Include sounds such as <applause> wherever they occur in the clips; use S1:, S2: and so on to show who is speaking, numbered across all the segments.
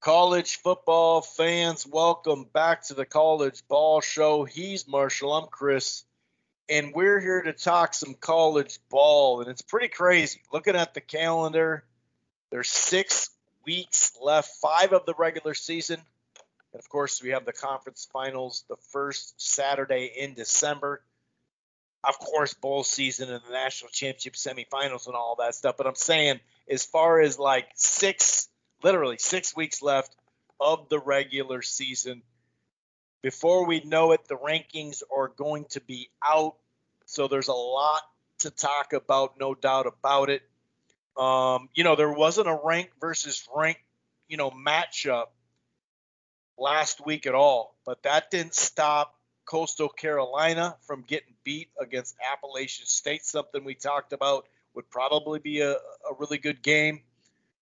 S1: College football fans, welcome back to the College Ball Show. He's Marshall, I'm Chris, and we're here to talk some college ball. And it's pretty crazy. Looking at the calendar, there's six weeks left, five of the regular season. And of course, we have the conference finals the first Saturday in December. Of course, bowl season and the national championship semifinals and all that stuff. But I'm saying, as far as like six literally six weeks left of the regular season. Before we know it, the rankings are going to be out. So there's a lot to talk about, no doubt about it. Um, you know, there wasn't a rank versus rank, you know, matchup last week at all, but that didn't stop Coastal Carolina from getting beat against Appalachian State, something we talked about would probably be a, a really good game.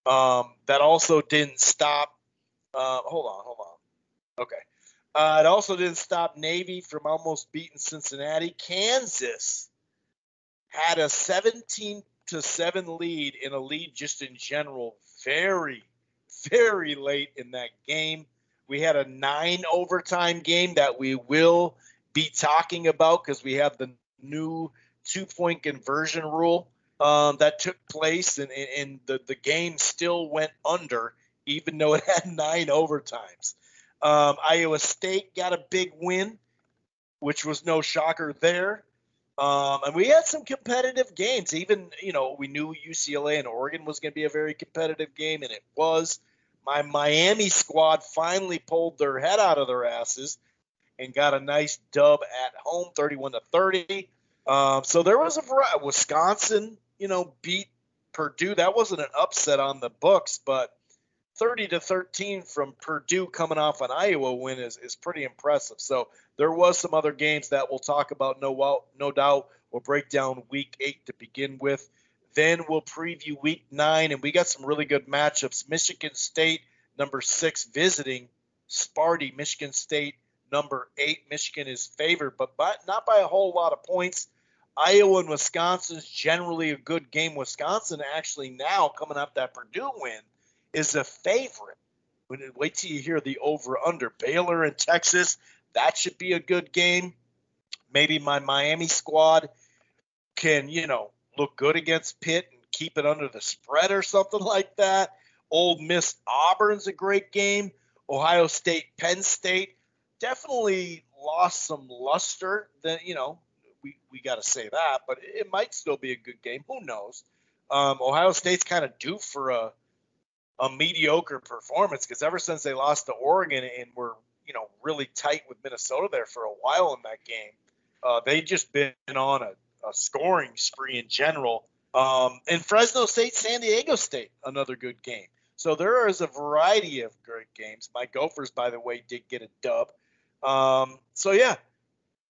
S1: Um, that also didn't stop. Uh, hold on, hold on. Okay. Uh, it also didn't stop Navy from almost beating Cincinnati. Kansas had a 17 to 7 lead in a lead just in general very, very late in that game. We had a nine overtime game that we will be talking about because we have the new two point conversion rule um, that took place, and, and the, the game still went under, even though it <laughs> had nine overtimes. Um, Iowa State got a big win, which was no shocker there. Um, and we had some competitive games. Even, you know, we knew UCLA and Oregon was going to be a very competitive game, and it was. My Miami squad finally pulled their head out of their asses and got a nice dub at home, 31 to 30. Um, so there was a variety. Wisconsin you know, beat Purdue. That wasn't an upset on the books, but 30 to 13 from Purdue coming off an Iowa win is, is pretty impressive. So there was some other games that we'll talk about. No, no doubt. We'll break down week eight to begin with. Then we'll preview week nine, and we got some really good matchups. Michigan State, number six, visiting Sparty. Michigan State, number eight. Michigan is favored, but by, not by a whole lot of points. Iowa and Wisconsin's generally a good game. Wisconsin actually now coming up that Purdue win is a favorite. Wait till you hear the over under Baylor and Texas. That should be a good game. Maybe my Miami squad can, you know, look good against Pitt and keep it under the spread or something like that. Ole Miss Auburn's a great game. Ohio State Penn State definitely lost some luster. That you know we, we got to say that, but it might still be a good game. Who knows? Um, Ohio State's kind of due for a a mediocre performance because ever since they lost to Oregon and were you know really tight with Minnesota there for a while in that game, uh, they just been on a, a scoring spree in general. Um, and Fresno State, San Diego State, another good game. So there is a variety of great games. My Gophers, by the way, did get a dub. Um, so yeah,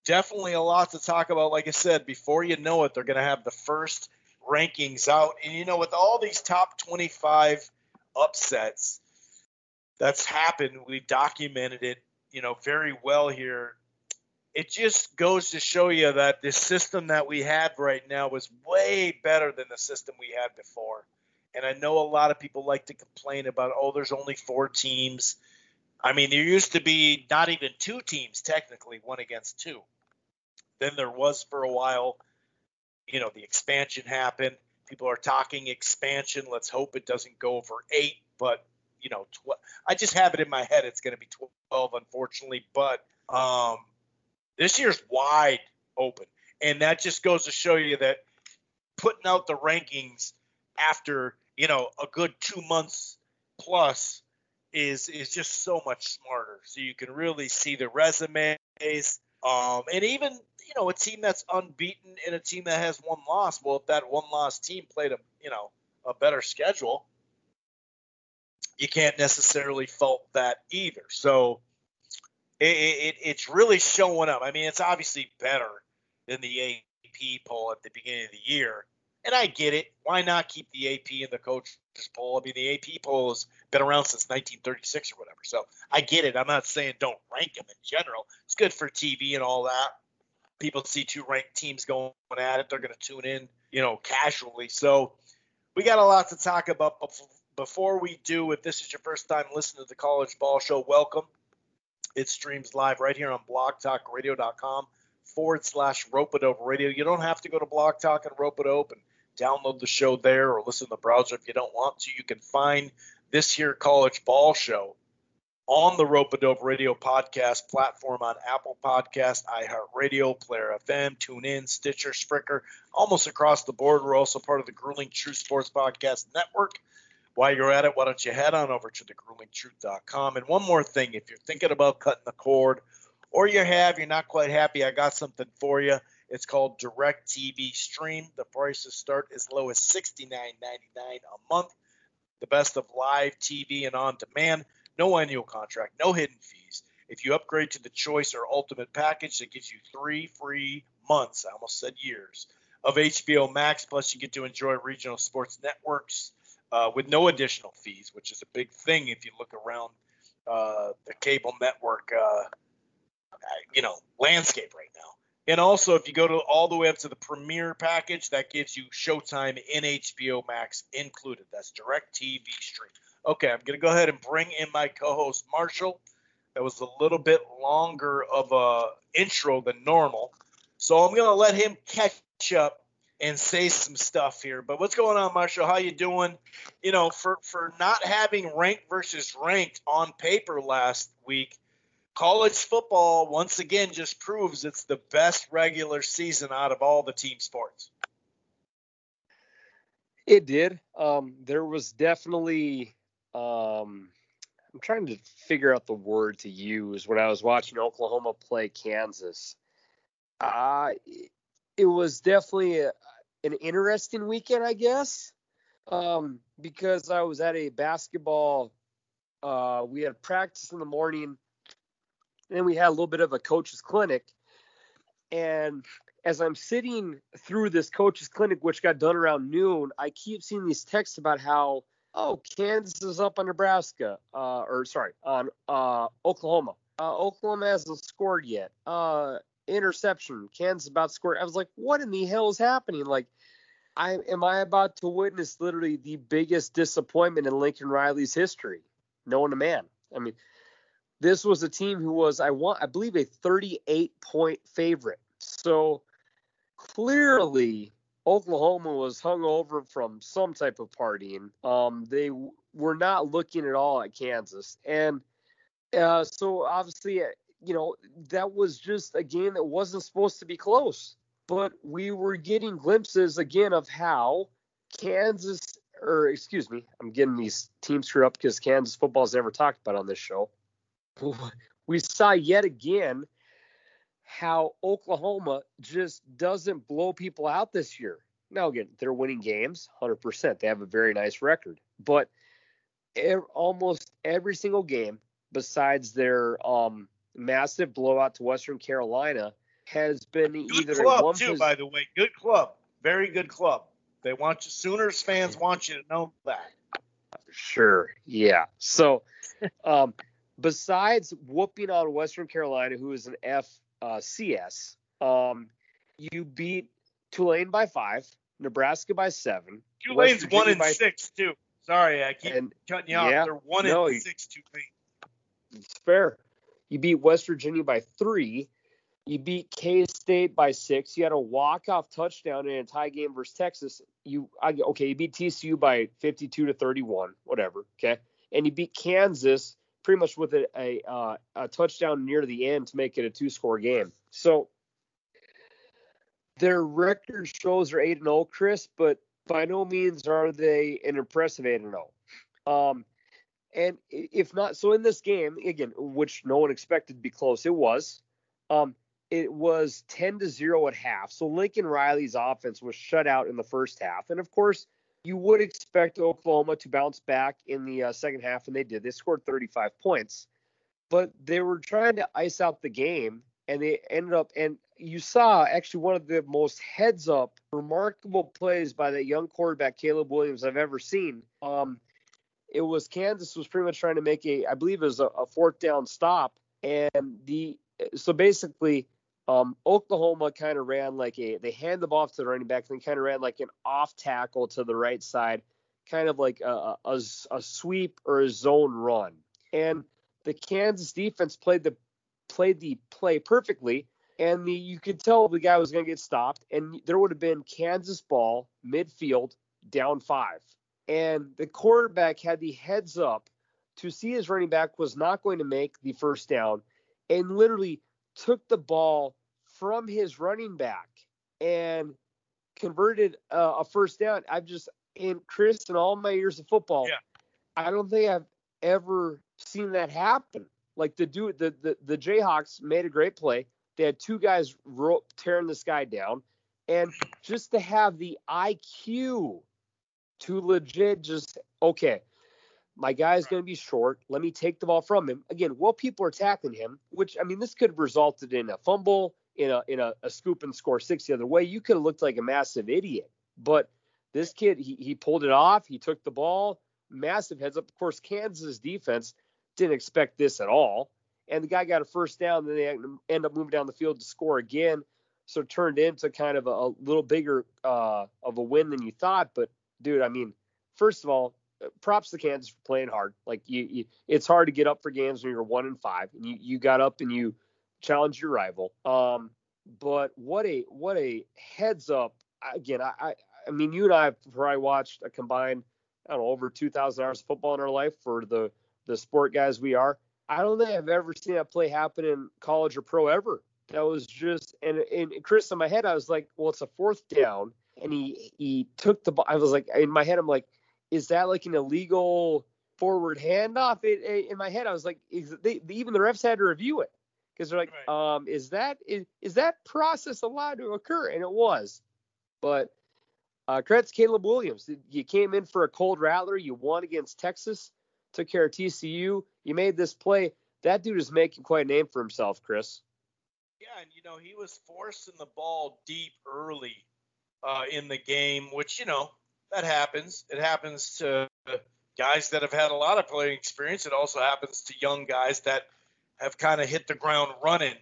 S1: definitely a lot to talk about. Like I said, before you know it, they're going to have the first rankings out. And, you know, with all these top 25 upsets that's happened, we've documented it, you know, very well here. It just goes to show you that the system that we have right now is way better than the system we had before. And I know a lot of people like to complain about, oh, there's only four teams. I mean, there used to be not even two teams technically, one against two. Then there was for a while, you know, the expansion happened. People are talking expansion. Let's hope it doesn't go over eight, but you know, tw- I just have it in my head it's going to be 12, unfortunately. But um, this year's wide open, and that just goes to show you that putting out the rankings after you know a good two months plus is is just so much smarter. So you can really see the resumes, um, and even you know a team that's unbeaten and a team that has one loss. Well, if that one loss team played a you know a better schedule, you can't necessarily fault that either. So it, it, it's really showing up. I mean, it's obviously better than the AP poll at the beginning of the year. And I get it. Why not keep the AP in the coaches poll? I mean, the AP poll has been around since 1936 or whatever. So I get it. I'm not saying don't rank them in general. It's good for TV and all that people see two ranked teams going at it, they're going to tune in, you know, casually. So we got a lot to talk about. before we do, if this is your first time listening to the College Ball Show, welcome. It streams live right here on blogtalkradio.com forward slash rope a dope radio. You don't have to go to Blog Talk and rope a dope. Download the show there or listen to the browser if you don't want to. You can find this here college ball show on the Rope Dope Radio podcast platform on Apple Podcast, iHeartRadio, Player FM, TuneIn, Stitcher, Spreaker, almost across the board. We're also part of the Grueling Truth Sports Podcast Network. While you're at it, why don't you head on over to thegruelingtruth.com? And one more thing, if you're thinking about cutting the cord, or you have, you're not quite happy, I got something for you. It's called DirecTV Stream. The prices start as low as $69.99 a month. The best of live TV and on demand. No annual contract, no hidden fees. If you upgrade to the Choice or Ultimate package, it gives you three free months, I almost said years, of HBO Max. Plus, you get to enjoy regional sports networks uh, with no additional fees, which is a big thing if you look around uh, the cable network, uh, you know, landscape right now. And also, if you go to all the way up to the Premier package, that gives you Showtime in HBO Max included. That's DirecTV Stream. Okay, I'm going to go ahead and bring in my co-host Marshall. That was a little bit longer of a intro than normal, so I'm going to let him catch up and say some stuff here. But what's going on, Marshall? How you doing? You know, for for not having ranked versus ranked on paper last week college football once again just proves it's the best regular season out of all the team sports.
S2: It did. Um, there was definitely. Um, I'm trying to figure out the word to use when I was watching Oklahoma play Kansas. Uh, it was definitely a, an interesting weekend, I guess, um, because I was at a basketball. Uh, we had practice in the morning then we had a little bit of a coach's clinic. And as I'm sitting through this coach's clinic, which got done around noon, I keep seeing these texts about how, oh, Kansas is up on Nebraska, uh, or sorry, on uh, Oklahoma. Uh, Oklahoma hasn't scored yet. Uh, interception. Kansas about to score. I was like, what in the hell is happening? Like, I am I about to witness literally the biggest disappointment in Lincoln Riley's history, knowing to man. I mean, this was a team who was I want I believe a 38 point favorite. So clearly Oklahoma was hung over from some type of partying. Um, they were not looking at all at Kansas, and uh, so obviously, uh, you know, that was just a game that wasn't supposed to be close. But we were getting glimpses again of how Kansas, or excuse me, I'm getting these teams screwed up because Kansas football is never talked about on this show <laughs> we saw yet again how Oklahoma just doesn't blow people out this year. Now, again, they're winning games 100%. They have a very nice record. But almost every single game, besides their um, massive blowout to Western Carolina, has been
S1: good
S2: either
S1: club
S2: one
S1: too, pos- by the way. Good club, very good club. They want you. Sooners fans want you to know that.
S2: Sure, yeah. So, <laughs> um, besides whooping on Western Carolina, who is an FCS, uh, CS. um, you beat Tulane by five, Nebraska by seven.
S1: Tulane's one and by, six too. Sorry, I keep and, cutting you off. Yeah, They're one no, and six. Tulane.
S2: It's fair. You beat West Virginia by three. You beat K State by six. You had a walk-off touchdown in a tie game versus Texas. You I, okay? You beat TCU by 52 to 31, whatever. Okay, and you beat Kansas pretty much with a, a, uh, a touchdown near the end to make it a two score game. So their record shows are 8 and 0, Chris, but by no means are they an impressive 8 and 0. Um, and if not, so in this game, again, which no one expected to be close, it was. Um, it was 10 to 0 at half. So Lincoln Riley's offense was shut out in the first half. And of course, you would expect Oklahoma to bounce back in the uh, second half, and they did. They scored 35 points, but they were trying to ice out the game, and they ended up. And you saw actually one of the most heads up, remarkable plays by that young quarterback Caleb Williams I've ever seen. Um, it was Kansas was pretty much trying to make a, I believe it was a, a fourth down stop, and the so basically um, Oklahoma kind of ran like a they hand the ball to the running back, and then kind of ran like an off tackle to the right side, kind of like a, a, a sweep or a zone run. And the Kansas defense played the played the play perfectly, and the you could tell the guy was going to get stopped, and there would have been Kansas ball midfield down five, and the quarterback had the heads up to see his running back was not going to make the first down, and literally took the ball from his running back and converted uh, a first down. I've just in Chris and all my years of football,
S1: yeah.
S2: I don't think I've ever seen that happen. Like the dude, the, the the Jayhawks made a great play. They had two guys ro- tearing this guy down, and just to have the IQ to legit just okay, my guy's going to be short. Let me take the ball from him. Again, while people are tackling him, which I mean, this could have resulted in a fumble, in a in a, a scoop and score six the other way. You could have looked like a massive idiot. But this kid, he he pulled it off. He took the ball, massive heads up. Of course, Kansas defense didn't expect this at all, and the guy got a first down. Then they end up moving down the field to score again. So it turned into kind of a, a little bigger uh, of a win than you thought. But dude, I mean, first of all, props to Kansas for playing hard. Like you, you, it's hard to get up for games when you're one and five, and you you got up and you challenged your rival. Um, but what a what a heads up again. I, I I mean, you and I have probably watched a combined I don't know over 2,000 hours of football in our life for the the sport guys we are. I don't think I've ever seen that play happen in college or pro ever. That was just and and Chris in my head I was like, well, it's a fourth down, and he he took the ball. I was like in my head I'm like is that like an illegal forward handoff? It, it, in my head, I was like, they, even the refs had to review it because they're like, right. um, is that is, is that process allowed to occur? And it was. But uh, credits Caleb Williams. You came in for a cold rattler. You won against Texas. Took care of TCU. You made this play. That dude is making quite a name for himself, Chris.
S1: Yeah, and you know he was forcing the ball deep early uh, in the game, which you know that happens. It happens to guys that have had a lot of playing experience. It also happens to young guys that have kind of hit the ground running,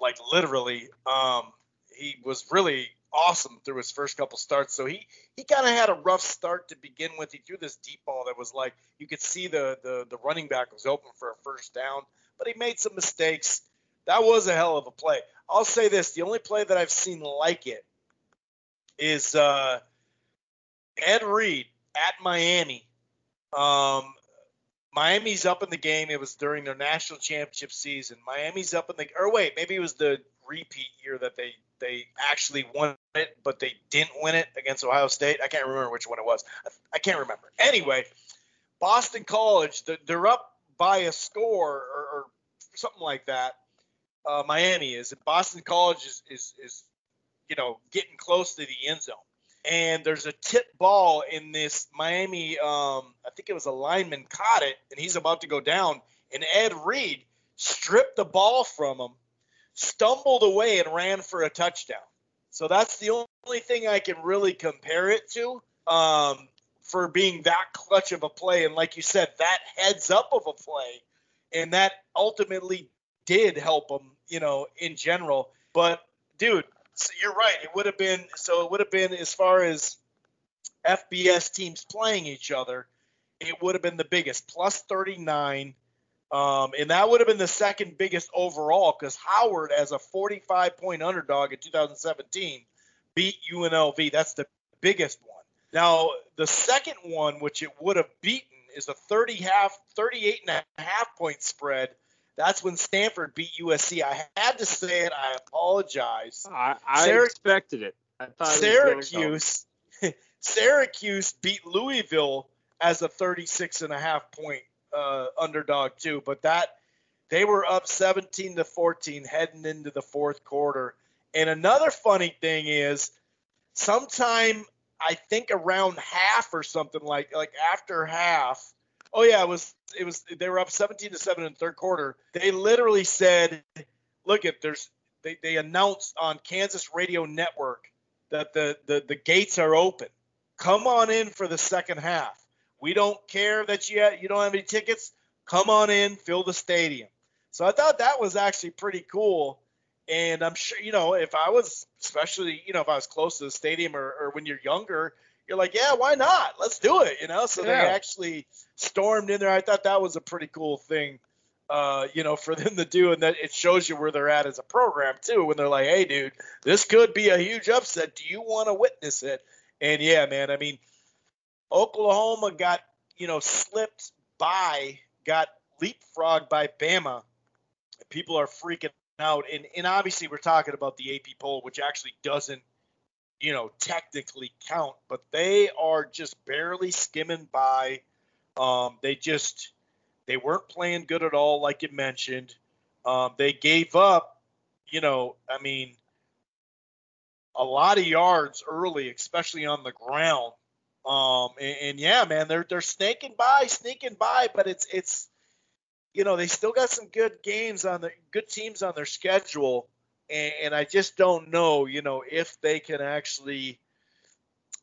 S1: like literally. Um, he was really awesome through his first couple starts. So he he kind of had a rough start to begin with. He threw this deep ball that was like you could see the the the running back was open for a first down, but he made some mistakes. That was a hell of a play. I'll say this: the only play that I've seen like it is uh, Ed Reed at Miami. Um, Miami's up in the game. It was during their national championship season. Miami's up in the or wait, maybe it was the repeat year that they they actually won it, but they didn't win it against Ohio State. I can't remember which one it was. I, I can't remember. Anyway, Boston College, they're up by a score or, or something like that. Uh, Miami is. Boston College is, is is you know getting close to the end zone and there's a tip ball in this Miami. Um, I think it was a lineman caught it, and he's about to go down. And Ed Reed stripped the ball from him, stumbled away, and ran for a touchdown. So that's the only thing I can really compare it to um, for being that clutch of a play. And like you said, that heads up of a play, and that ultimately did help him, you know, in general. But dude, so you're right. It would have been so. It would have been as far as FBS teams playing each other. It would have been the biggest, plus 39. Um, and that would have been the second biggest overall because Howard, as a 45 point underdog in 2017, beat UNLV. That's the biggest one. Now, the second one, which it would have beaten, is a 30 half, 38 and a half point spread that's when Stanford beat USC. I had to say it. I apologize.
S2: I, I Syrac- expected it. I thought
S1: Syracuse, <laughs> Syracuse beat Louisville as a 36 and a half point uh, underdog too, but that they were up 17 to 14 heading into the fourth quarter. And another funny thing is, sometime I think around half or something like like after half, Oh yeah, it was it was they were up 17 to 7 in the third quarter. They literally said, "Look at there's they, they announced on Kansas Radio Network that the, the the gates are open. Come on in for the second half. We don't care that you you don't have any tickets. Come on in, fill the stadium." So I thought that was actually pretty cool. And I'm sure, you know, if I was, especially, you know, if I was close to the stadium or, or when you're younger, you're like, yeah, why not? Let's do it, you know. So yeah. they actually stormed in there. I thought that was a pretty cool thing, uh, you know, <laughs> for them to do, and that it shows you where they're at as a program too. When they're like, hey, dude, this could be a huge upset. Do you want to witness it? And yeah, man, I mean, Oklahoma got you know slipped by, got leapfrogged by Bama. People are freaking out, and and obviously we're talking about the AP poll, which actually doesn't you know, technically count, but they are just barely skimming by. Um, they just they weren't playing good at all, like you mentioned. Um, they gave up, you know, I mean, a lot of yards early, especially on the ground. Um, and, and yeah, man, they're they're snaking by, sneaking by, but it's it's you know they still got some good games on the good teams on their schedule and, and I just don't know, you know, if they can actually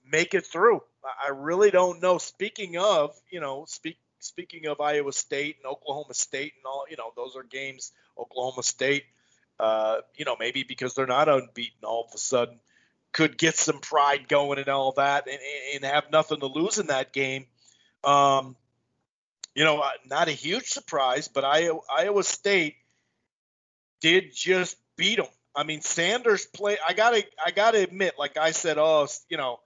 S1: make it through. I really don't know. Speaking of, you know, speak speaking of Iowa State and Oklahoma State and all, you know, those are games. Oklahoma State, uh, you know, maybe because they're not unbeaten, all of a sudden could get some pride going and all that, and, and have nothing to lose in that game. Um, you know, uh, not a huge surprise, but Iowa, Iowa State did just beat them I mean, Sanders play. I gotta, I gotta admit, like I said, oh, you know,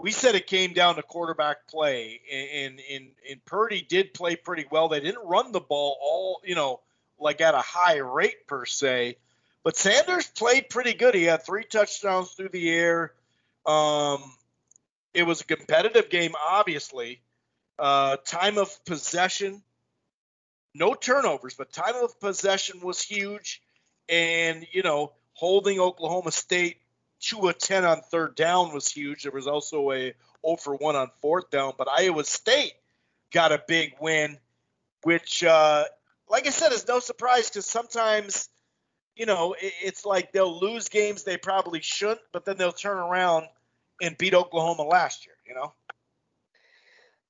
S1: we said it came down to quarterback play, and and and Purdy did play pretty well. They didn't run the ball all, you know, like at a high rate per se, but Sanders played pretty good. He had three touchdowns through the air. Um, it was a competitive game, obviously. Uh, time of possession, no turnovers, but time of possession was huge and you know holding Oklahoma State to a 10 on third down was huge. There was also a 0 for 1 on fourth down, but Iowa State got a big win, which, uh, like I said, is no surprise because sometimes, you know, it's like they'll lose games they probably shouldn't, but then they'll turn around and beat Oklahoma last year, you know?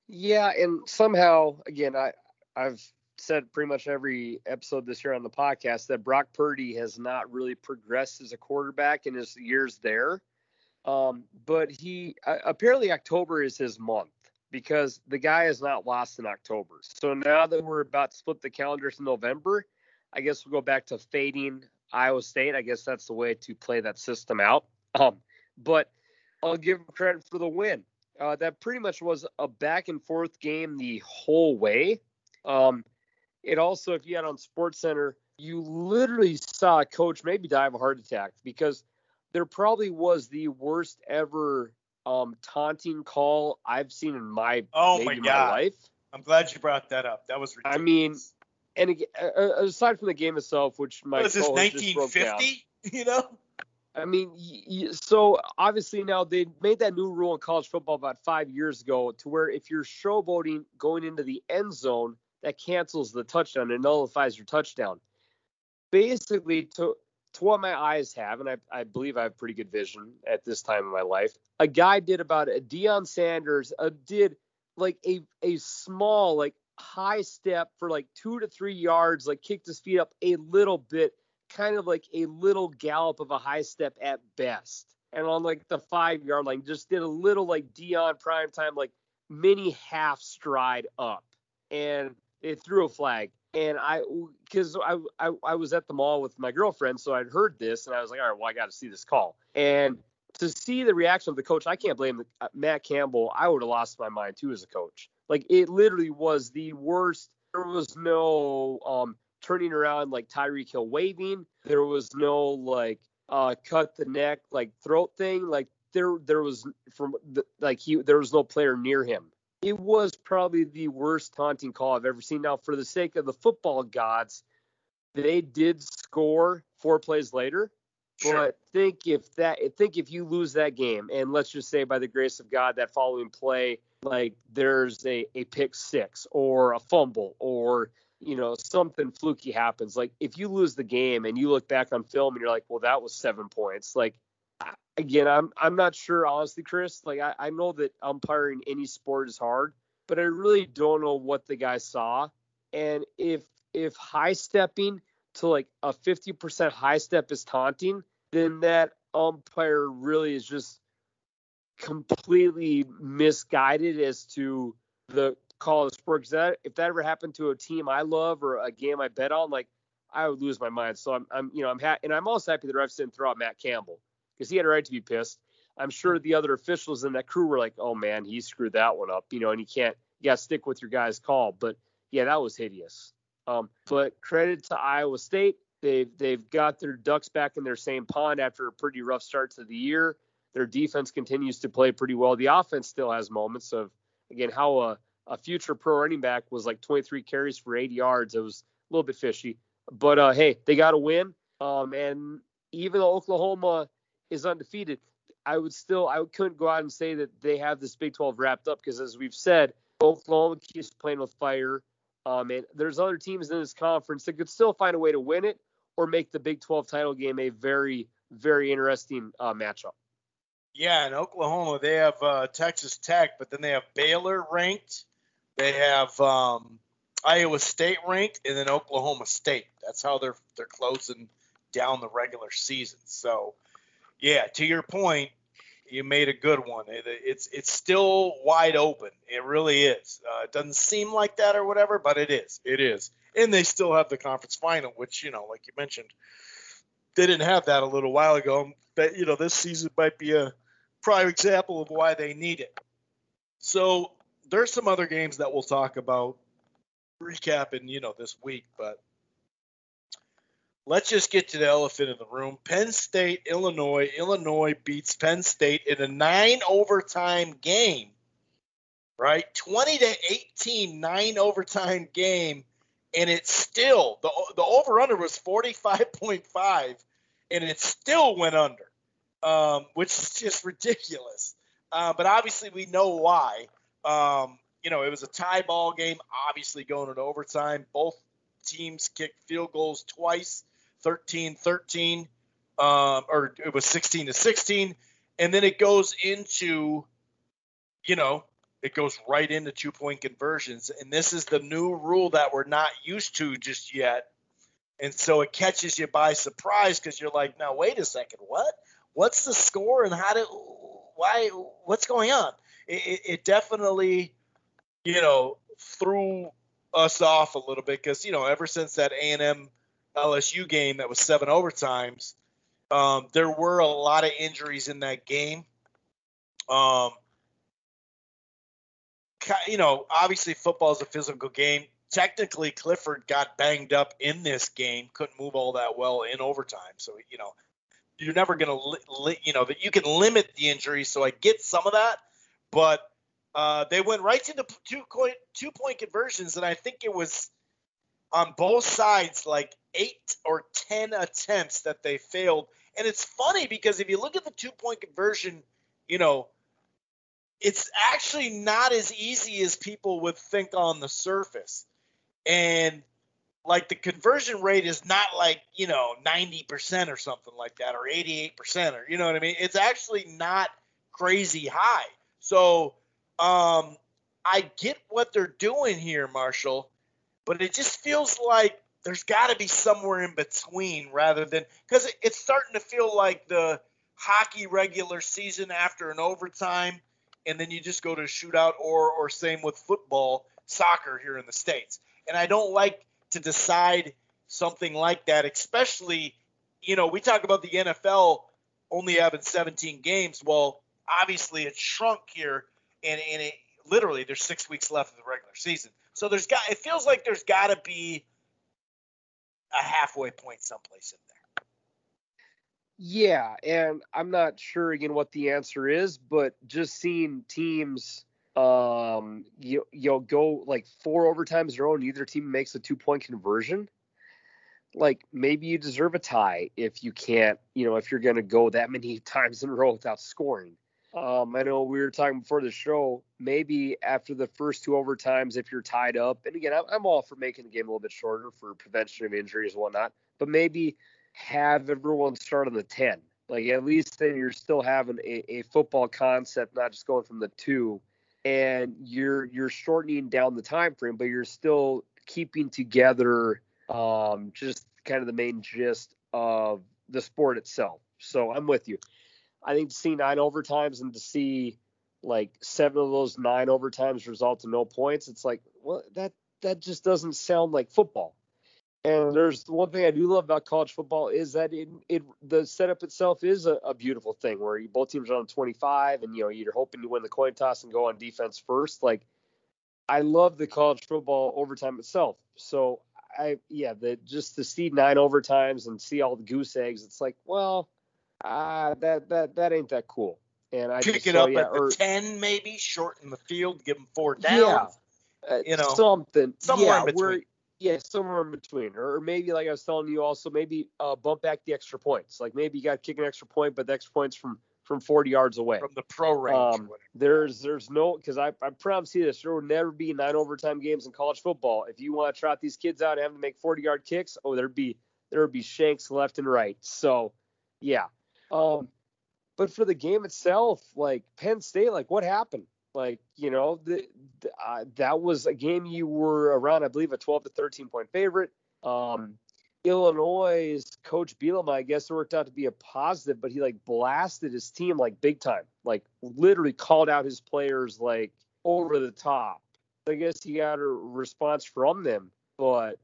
S2: Yeah, and somehow, again, I I've said pretty much every episode this year on the podcast that Brock Purdy has not really progressed as a quarterback in his years there. Um, but he uh, apparently October is his month because the guy has not lost in October. So now that we're about to split the calendars in November, I guess we'll go back to fading Iowa State. I guess that's the way to play that system out. Um, but I'll give him credit for the win. Uh, that pretty much was a back and forth game the whole way. Um, it also, if you had on Sports Center, you literally saw a coach maybe die of a heart attack because there probably was the worst ever um, taunting call I've seen in my
S1: oh
S2: my,
S1: God.
S2: my life.
S1: I'm glad you brought that up. That was ridiculous.
S2: I mean, and aside from the game itself, which my
S1: what is this 1950? You know.
S2: I mean, so obviously now they made that new rule in college football about five years ago to where if you're showboating going into the end zone, that cancels the touchdown and nullifies your touchdown. Basically, to to what my eyes have, and I, I believe I have pretty good vision at this time in my life, a guy did about a Deion Sanders did like a a small like high step for like two to three yards, like kicked his feet up a little bit, kind of like a little gallop of a high step at best. And on like the five yard line, just did a little like Deion prime time, like mini half stride up. And they threw a flag and I because I, I I was at the mall with my girlfriend, so I'd heard this and I was like, all right, well I got to see this call. And to see the reaction of the coach, I can't blame the, uh, Matt Campbell. I would have lost my mind too as a coach. Like it literally was the worst. There was no um turning around like Tyreek Hill waving. There was no like uh cut the neck like throat thing. Like there there was from the, like he there was no player near him it was probably the worst taunting call I've ever seen. Now, for the sake of the football gods, they did score four plays later. Sure. But think if that think if you lose that game, and let's just say by the grace of God, that following play, like there's a, a pick six or a fumble or you know something fluky happens. Like if you lose the game and you look back on film and you're like, well, that was seven points. Like again, I'm I'm not sure honestly, Chris. Like I, I know that umpiring any sport is hard, but I really don't know what the guy saw. And if if high stepping to like a 50% high step is taunting, then that umpire really is just completely misguided as to the call of the sport. Because that, if that ever happened to a team I love or a game I bet on, like I would lose my mind. So I'm, I'm you know, I'm happy, and I'm also happy the refs didn't throw out Matt Campbell because he had a right to be pissed. I'm sure the other officials in that crew were like, "Oh man, he screwed that one up," you know, and you can't, you got to stick with your guy's call. But yeah, that was hideous. Um, but credit to Iowa State, they've they've got their ducks back in their same pond after a pretty rough start to the year. Their defense continues to play pretty well. The offense still has moments of again how a, a future pro running back was like 23 carries for 80 yards. It was a little bit fishy, but uh, hey, they got a win. Um, and even though Oklahoma is undefeated, I would still I couldn't go out and say that they have this Big 12 wrapped up because as we've said, Oklahoma keeps playing with fire. Um, and there's other teams in this conference that could still find a way to win it or make the Big 12 title game a very very interesting uh, matchup.
S1: Yeah, in Oklahoma they have uh, Texas Tech, but then they have Baylor ranked. They have um, Iowa State ranked, and then Oklahoma State. That's how they're they're closing down the regular season. So, yeah, to your point, you made a good one. It, it's it's still wide open. It really is. Uh, it doesn't seem like that or whatever, but it is. It is. And they still have the conference final, which you know, like you mentioned, they didn't have that a little while ago. But you know, this season might be a prime example of why they need it. So there's some other games that we'll talk about recap recapping, you know, this week, but let's just get to the elephant in the room. Penn State, Illinois. Illinois beats Penn State in a nine overtime game, right? 20 to 18, nine overtime game. And it's still, the, the over under was 45.5, and it still went under um, which is just ridiculous. Uh, but obviously, we know why. Um, you know, it was a tie ball game, obviously going into overtime. Both teams kicked field goals twice 13 13, um, or it was 16 to 16. And then it goes into, you know, it goes right into two point conversions. And this is the new rule that we're not used to just yet. And so it catches you by surprise because you're like, now, wait a second, what? what's the score and how do, why what's going on? It, it definitely you know threw us off a little bit because you know ever since that A&M LSU game that was seven overtimes, um, there were a lot of injuries in that game. Um, you know, obviously football is a physical game. Technically, Clifford got banged up in this game, couldn't move all that well in overtime. So you know, you're never going to, li- you know, that you can limit the injury. So I get some of that, but uh, they went right to the two point conversions, and I think it was on both sides like eight or ten attempts that they failed. And it's funny because if you look at the two point conversion, you know, it's actually not as easy as people would think on the surface. And like the conversion rate is not like you know 90% or something like that or 88% or you know what i mean it's actually not crazy high so um i get what they're doing here marshall but it just feels like there's got to be somewhere in between rather than because it's starting to feel like the hockey regular season after an overtime and then you just go to a shootout or or same with football soccer here in the states and i don't like to decide something like that, especially, you know, we talk about the NFL only having 17 games. Well, obviously it's shrunk here, and, and it literally there's six weeks left of the regular season. So there's got it feels like there's got to be a halfway point someplace in there.
S2: Yeah, and I'm not sure again what the answer is, but just seeing teams um you you'll go like four overtimes in a row and either team makes a two point conversion like maybe you deserve a tie if you can't you know if you're going to go that many <laughs> times in a row without scoring um i know we were talking before the show maybe after the first two overtimes if you're tied up and again i'm, I'm all for making the game a little bit shorter for prevention of injuries and whatnot but maybe have everyone start on the 10 like at least then you're still having a, a football concept not just going from the two and you're you're shortening down the time frame, but you're still keeping together um, just kind of the main gist of the sport itself. So I'm with you. I think to see nine overtimes and to see like seven of those nine overtimes result in no points, it's like, well, that that just doesn't sound like football. And there's one thing I do love about college football is that it, it the setup itself is a, a beautiful thing where you, both teams are on 25 and you know you're hoping to win the coin toss and go on defense first. Like I love the college football overtime itself. So I yeah, the just to see nine overtimes and see all the goose eggs, it's like well, uh, that that that ain't that cool. And I
S1: pick
S2: just,
S1: it
S2: so,
S1: up
S2: yeah,
S1: at the 10 maybe, shorten the field, give them four downs.
S2: Yeah. uh,
S1: you know,
S2: something
S1: somewhere
S2: yeah,
S1: in between.
S2: Yeah, somewhere in between, or maybe like I was telling you, also maybe uh, bump back the extra points. Like maybe you got to kick an extra point, but the extra points from from 40 yards away.
S1: From the pro range.
S2: Um, there's there's no because I I promise you this there will never be nine overtime games in college football. If you want to trot these kids out and have them make 40 yard kicks, oh there'd be there would be shanks left and right. So yeah, um, but for the game itself, like Penn State, like what happened? Like you know the, the uh, that was a game you were around I believe a 12 to 13 point favorite. Um, Illinois' coach Bielema, I guess, it worked out to be a positive, but he like blasted his team like big time, like literally called out his players like over the top. I guess he got a response from them, but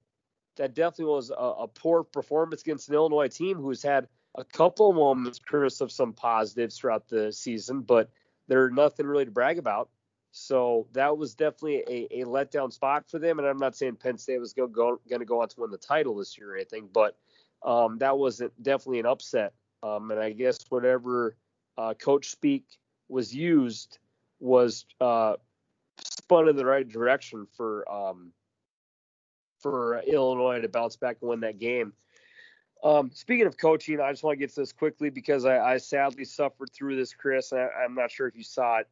S2: that definitely was a, a poor performance against an Illinois team who's had a couple moments, Chris, of some positives throughout the season, but they're nothing really to brag about. So that was definitely a, a letdown spot for them. And I'm not saying Penn State was going go, to go on to win the title this year or anything, but um, that was definitely an upset. Um, and I guess whatever uh, coach speak was used was uh, spun in the right direction for um, for Illinois to bounce back and win that game. Um, speaking of coaching, I just want to get to this quickly because I, I sadly suffered through this, Chris. I, I'm not sure if you saw it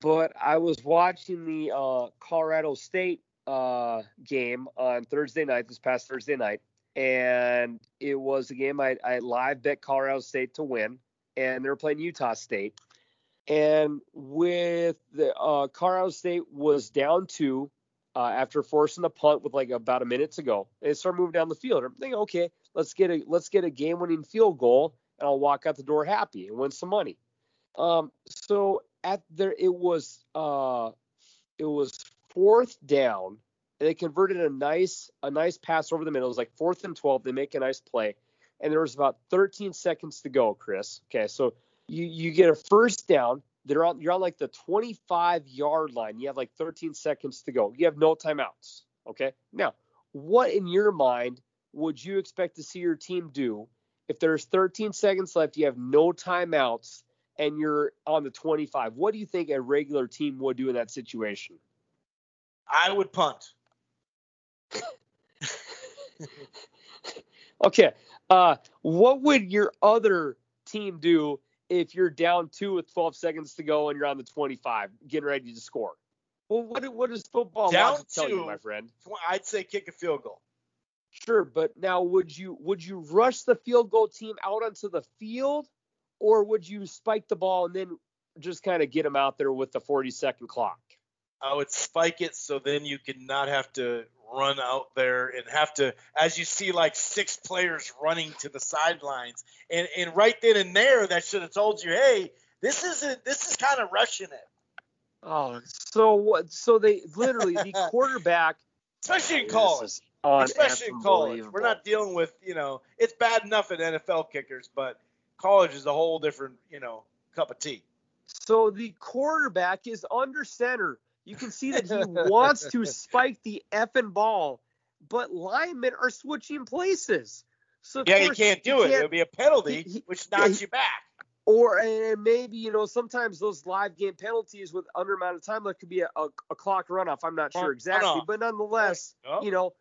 S2: but I was watching the uh, Colorado State uh, game on Thursday night, this past Thursday night, and it was a game I, I live bet Colorado State to win, and they were playing Utah State. And with the uh, Colorado State was down two uh, after forcing the punt with like about a minute to go. They started moving down the field. I'm thinking, okay, let's get a let's get a game-winning field goal, and I'll walk out the door happy and win some money. Um, so at there it was uh it was fourth down and they converted a nice a nice pass over the middle. It was like fourth and twelve. They make a nice play, and there was about 13 seconds to go, Chris. Okay, so you you get a first down. They're on you're on like the 25 yard line. You have like 13 seconds to go. You have no timeouts. Okay, now what in your mind would you expect to see your team do if there's 13 seconds left? You have no timeouts and you're on the 25. What do you think a regular team would do in that situation?
S1: I would punt. <laughs>
S2: okay. Uh, what would your other team do if you're down two with 12 seconds to go and you're on the 25, getting ready to score? Well, what what does football
S1: Down
S2: logic tell you,
S1: two.
S2: my friend?
S1: I'd say kick a field goal.
S2: Sure, but now would you would you rush the field goal team out onto the field, or would you spike the ball and then just kind of get them out there with the 40 second clock?
S1: I would spike it so then you could not have to run out there and have to, as you see, like six players running to the sidelines, and and right then and there, that should have told you, hey, this isn't, this is kind of rushing it,
S2: Oh, so what? So they literally the <laughs> quarterback.
S1: especially in college.
S2: Un-
S1: Especially in college, we're not dealing with, you know, it's bad enough at NFL kickers, but college is a whole different, you know, cup of tea.
S2: So the quarterback is under center. You can see that he <laughs> wants to spike the effing ball, but linemen are switching places. So
S1: Yeah, you can't do it. It'll be a penalty,
S2: he- he-
S1: which knocks you back.
S2: or and maybe you know sometimes those live game penalties with under amount of time that could be a, a, a clock runoff. I'm not sure exactly, but nonetheless, you know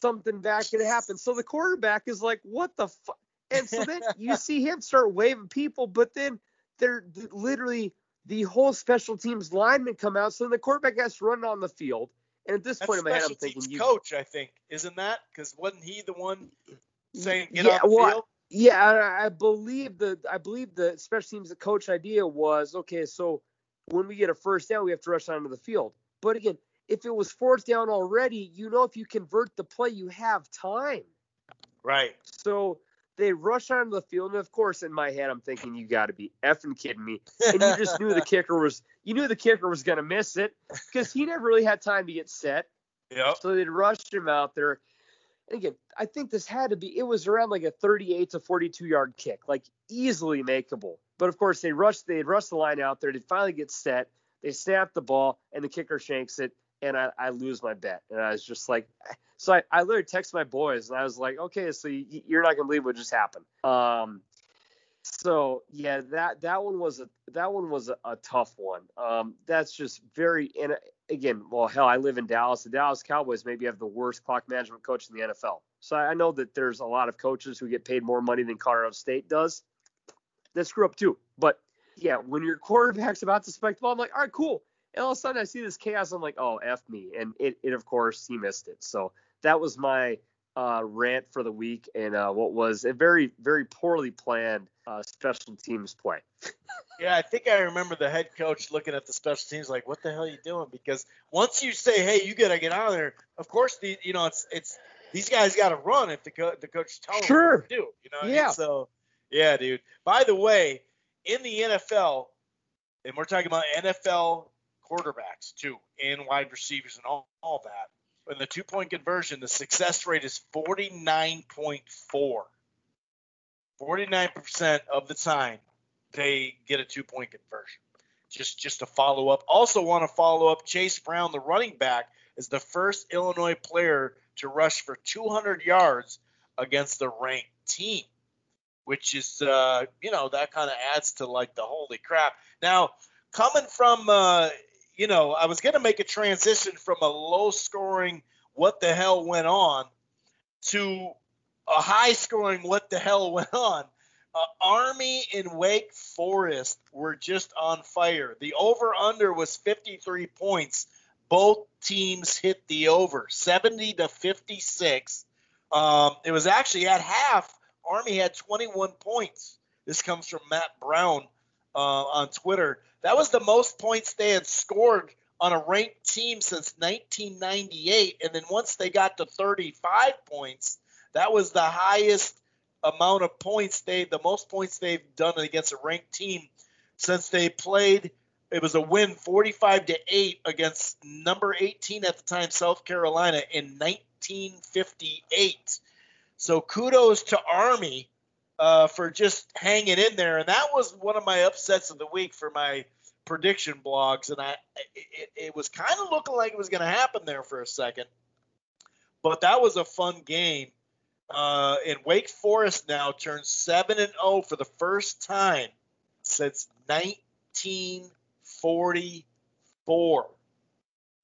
S2: something bad could happen. So the quarterback is like, what the fuck? And so then you <laughs> see him start waving people, but then they're literally the whole special teams linemen come out. So then the quarterback has to run on the field. And at this
S1: That's
S2: point in my head, I'm thinking, you,
S1: coach, I think, isn't that? Because wasn't he the one saying get
S2: yeah,
S1: on the
S2: well,
S1: field?
S2: Yeah, I I believe the I believe the special teams coach idea was okay. So when we get a first down, we have to rush onto the field. But again, if it was fourth down already, you know if you convert the play, you have time.
S1: Right.
S2: So they rush onto the field, and of course, in my head, I'm thinking, you got to be effing kidding me. And you just knew the <laughs> kicker was, you knew the kicker was gonna miss it because he never really had time to get set.
S1: Yeah.
S2: So they'd rushed him out there. And again, I think this had to be, it was around like a 38 to 42 yard kick, like easily makeable. But of course, they rushed, they'd rush the line out there. They'd finally get set. They snap the ball, and the kicker shanks it, and I, I lose my bet. And I was just like, <sighs> so I, I literally text my boys, and I was like, okay, so you, you're not gonna believe what just happened. Um, so yeah, that that one was a that one was a, a tough one. Um, that's just very and again, well, hell, I live in Dallas. The Dallas Cowboys maybe have the worst clock management coach in the NFL. So I know that there's a lot of coaches who get paid more money than Colorado State does. That screw up too. But yeah, when your quarterback's about to spike the ball, I'm like, all right, cool. And all of a sudden I see this chaos. I'm like, oh, F me. And it, it of course, he missed it. So that was my uh, rant for the week and uh, what was a very, very poorly planned uh, special teams play. <laughs>
S1: yeah, I think I remember the head coach looking at the special teams like, "What the hell are you doing?" Because once you say, "Hey, you gotta get out of there," of course, the you know it's it's these guys got to run if the co- the coach telling
S2: sure.
S1: them to do. You know,
S2: yeah.
S1: And so yeah, dude. By the way, in the NFL, and we're talking about NFL quarterbacks too, and wide receivers and all, all that in the two point conversion, the success rate is 49.4. 49% of the time they get a two point conversion. Just just to follow up. Also want to follow up Chase Brown, the running back, is the first Illinois player to rush for 200 yards against the ranked team, which is uh, you know that kind of adds to like the holy crap. Now coming from uh, you know, I was going to make a transition from a low scoring what the hell went on to a high scoring what the hell went on. Uh, Army and Wake Forest were just on fire. The over under was 53 points. Both teams hit the over 70 to 56. Um, it was actually at half. Army had 21 points. This comes from Matt Brown uh, on Twitter. That was the most points they had scored on a ranked team since 1998. And then once they got to 35 points, that was the highest amount of points they, the most points they've done against a ranked team since they played. It was a win 45 to 8 against number 18 at the time, South Carolina, in 1958. So kudos to Army uh, for just hanging in there. And that was one of my upsets of the week for my prediction blogs, and I it, it was kind of looking like it was going to happen there for a second. But that was a fun game. Uh, and Wake Forest now turns seven and zero for the first time since 1944.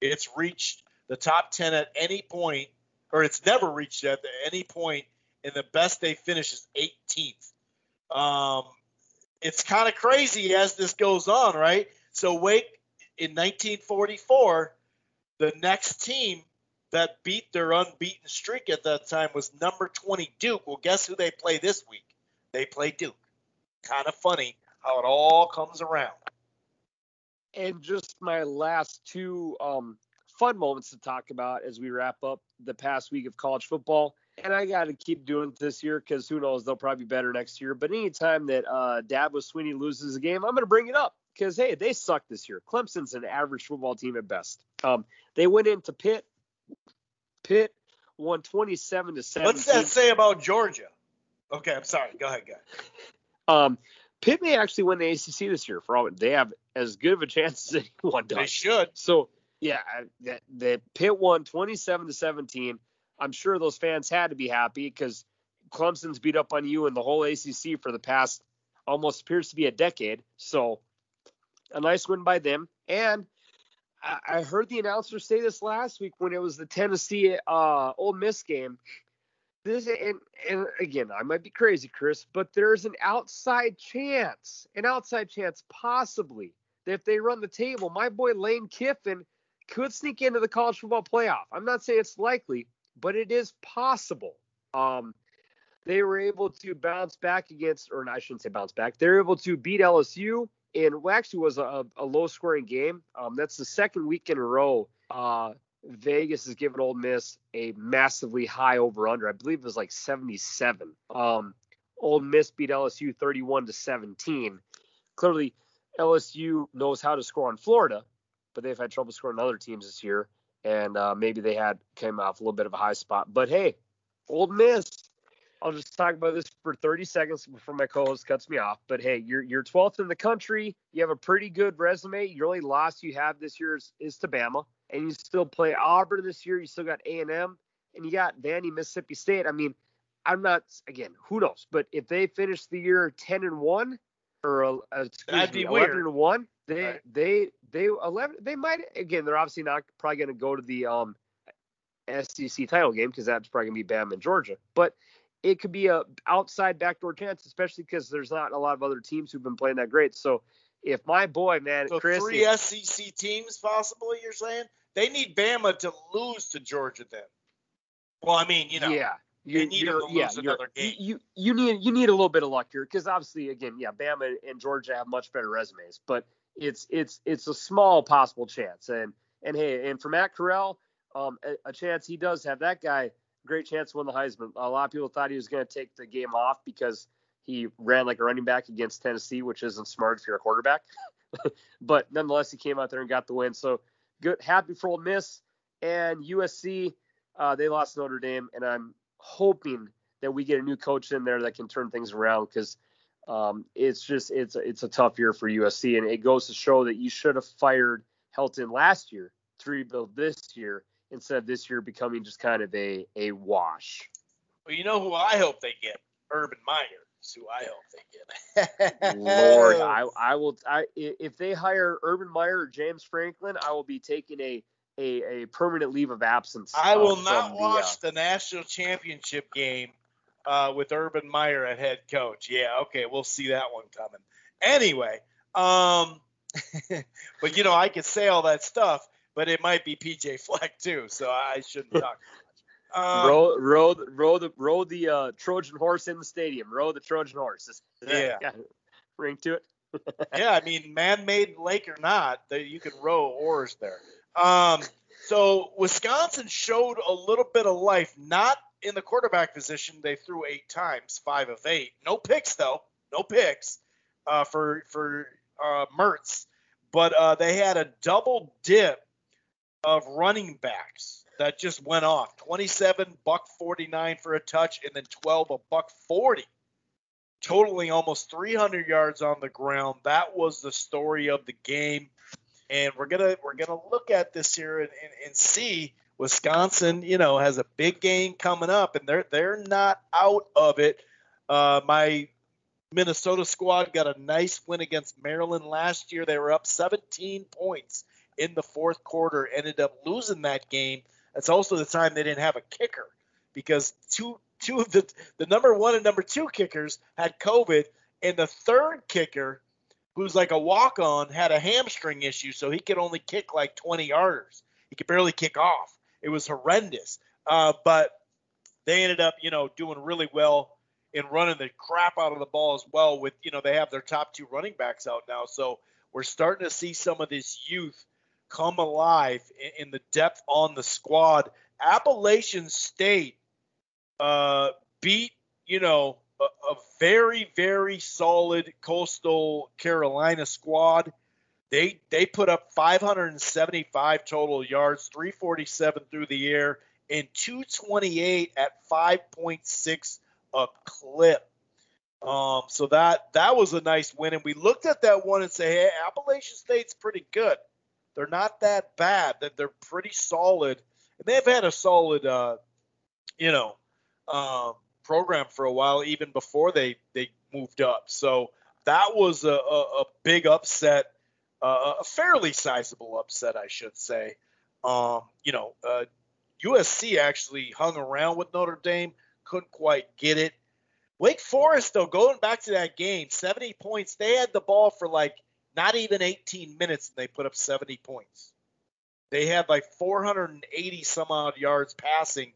S1: It's reached the top ten at any point, or it's never reached at any point, and the best they finish is 18th. Um, it's kind of crazy as this goes on, right? So Wake in 1944, the next team that beat their unbeaten streak at that time was number 20 Duke. Well, guess who they play this week? They play Duke. Kind of funny how it all comes around.
S2: And just my last two um, fun moments to talk about as we wrap up the past week of college football and I got to keep doing it this year because who knows, they'll probably be better next year. But anytime that uh, Dabo Swinney loses a game, I'm going to bring it up because hey, they suck this year. Clemson's an average football team at best. Um, they went into Pitt. Pitt won 27 to 7.
S1: What's that say about Georgia? Okay, I'm sorry. Go ahead, guy.
S2: Um, Pitt may actually win the ACC this year. For all they have as good of a chance as <laughs> anyone does.
S1: They should.
S2: So yeah, the, the Pitt won 27 to 17. I'm sure those fans had to be happy because Clemson's beat up on you and the whole ACC for the past almost appears to be a decade. So a nice win by them. And I heard the announcer say this last week when it was the Tennessee uh, Ole Miss game. This and, and again, I might be crazy, Chris, but there's an outside chance, an outside chance possibly that if they run the table, my boy Lane Kiffin could sneak into the college football playoff. I'm not saying it's likely, but it is possible. Um, they were able to bounce back against, or I shouldn't say bounce back. They were able to beat LSU what actually was a, a low scoring game. Um, that's the second week in a row. Uh, Vegas has given Ole Miss a massively high over under. I believe it was like 77. Um, Ole Miss beat LSU 31 to 17. Clearly, LSU knows how to score on Florida, but they've had trouble scoring other teams this year, and uh, maybe they had came off a little bit of a high spot. But hey, Old Miss. I'll just talk about this for 30 seconds before my co-host cuts me off. But hey, you're you're 12th in the country. You have a pretty good resume. Your only loss you have this year is, is to Bama, and you still play Auburn this year. You still got A&M, and you got Vandy, Mississippi State. I mean, I'm not again. Who knows? But if they finish the year 10 and one, or uh, excuse me, 11 weird. and one, they right. they they 11 they might again. They're obviously not probably going to go to the um SEC title game because that's probably going to be Bama and Georgia. But it could be a outside backdoor chance, especially because there's not a lot of other teams who've been playing that great. So if my boy, man,
S1: so
S2: Chris,
S1: three if, SEC teams possibly, you're saying they need Bama to lose to Georgia then. Well, I mean, you know,
S2: yeah,
S1: you, need to lose yeah, another game.
S2: You you need you need a little bit of luck here because obviously, again, yeah, Bama and Georgia have much better resumes, but it's it's it's a small possible chance. And and hey, and for Matt Corral, um, a, a chance he does have that guy great chance to win the Heisman. A lot of people thought he was going to take the game off because he ran like a running back against Tennessee, which isn't smart if you're a quarterback. <laughs> but nonetheless, he came out there and got the win. So good, happy for Ole Miss and USC. Uh, they lost Notre Dame, and I'm hoping that we get a new coach in there that can turn things around because um, it's just it's it's a tough year for USC, and it goes to show that you should have fired Helton last year to rebuild this year instead of this year becoming just kind of a a wash.
S1: Well, you know who I hope they get? Urban Meyer is who I hope they
S2: get. Lord, <laughs> I I will I if they hire Urban Meyer or James Franklin, I will be taking a a, a permanent leave of absence.
S1: I will uh, not watch the, uh, the national championship game uh, with Urban Meyer at head coach. Yeah, okay, we'll see that one coming. Anyway, um, <laughs> but you know I could say all that stuff, but it might be PJ Fleck too, so I shouldn't <laughs> talk.
S2: Um, row, row, row the row the uh, Trojan horse in the stadium. Row the Trojan horse. <laughs>
S1: yeah.
S2: Ring to it.
S1: yeah, I mean, man-made lake or not, you can row oars there. Um, so Wisconsin showed a little bit of life, not in the quarterback position. They threw eight times, five of eight. No picks though, no picks uh, for for uh, Mertz, but uh, they had a double dip of running backs that just went off. 27 buck 49 for a touch and then 12 a buck 40 totaling almost 300 yards on the ground. That was the story of the game. And we're gonna we're gonna look at this here and, and, and see Wisconsin, you know, has a big game coming up, and they're they're not out of it. Uh, my Minnesota squad got a nice win against Maryland last year. They were up 17 points in the fourth quarter, ended up losing that game. That's also the time they didn't have a kicker because two two of the the number one and number two kickers had COVID, and the third kicker, who's like a walk on, had a hamstring issue, so he could only kick like 20 yarders. He could barely kick off. It was horrendous. Uh, but they ended up, you know, doing really well in running the crap out of the ball as well. With you know, they have their top two running backs out now, so we're starting to see some of this youth come alive in, in the depth on the squad. Appalachian State uh, beat, you know, a, a very, very solid Coastal Carolina squad. They they put up 575 total yards, 347 through the air, and 228 at 5.6 a clip. Um, so that that was a nice win, and we looked at that one and say, hey, Appalachian State's pretty good. They're not that bad. That they're pretty solid, and they've had a solid, uh, you know, uh, program for a while, even before they they moved up. So that was a, a, a big upset, uh, a fairly sizable upset, I should say. Um, you know, uh, USC actually hung around with Notre Dame, couldn't quite get it. Wake Forest, though, going back to that game, 70 points. They had the ball for like not even 18 minutes, and they put up 70 points. They had like 480 some odd yards passing,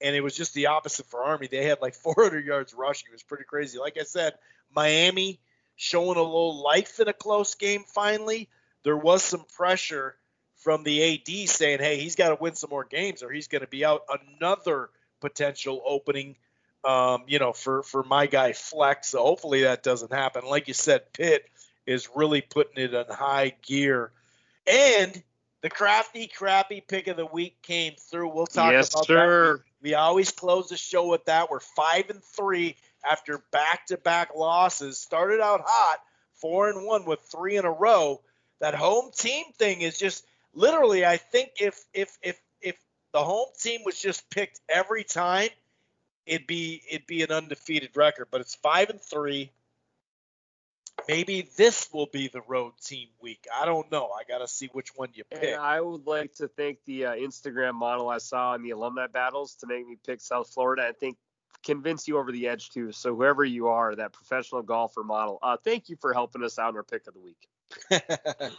S1: and it was just the opposite for Army. They had like 400 yards rushing. It was pretty crazy. Like I said, Miami showing a little life in a close game finally. There was some pressure from the AD saying, hey, he's got to win some more games or he's going to be out another potential opening Um, you know, for for my guy Flex. So hopefully that doesn't happen. Like you said, Pitt is really putting it in high gear, and the crafty, crappy pick of the week came through. We'll talk
S2: yes,
S1: about
S2: sir.
S1: that. We always close the show with that. We're five and three after back-to-back losses. Started out hot, four and one with three in a row. That home team thing is just literally. I think if if if if the home team was just picked every time, it'd be it'd be an undefeated record. But it's five and three maybe this will be the road team week. I don't know. I got to see which one you pick.
S2: And I would like to thank the uh, Instagram model I saw in the alumni battles to make me pick South Florida. I think convince you over the edge too. So whoever you are, that professional golfer model, uh, thank you for helping us out in our pick of the week. <laughs>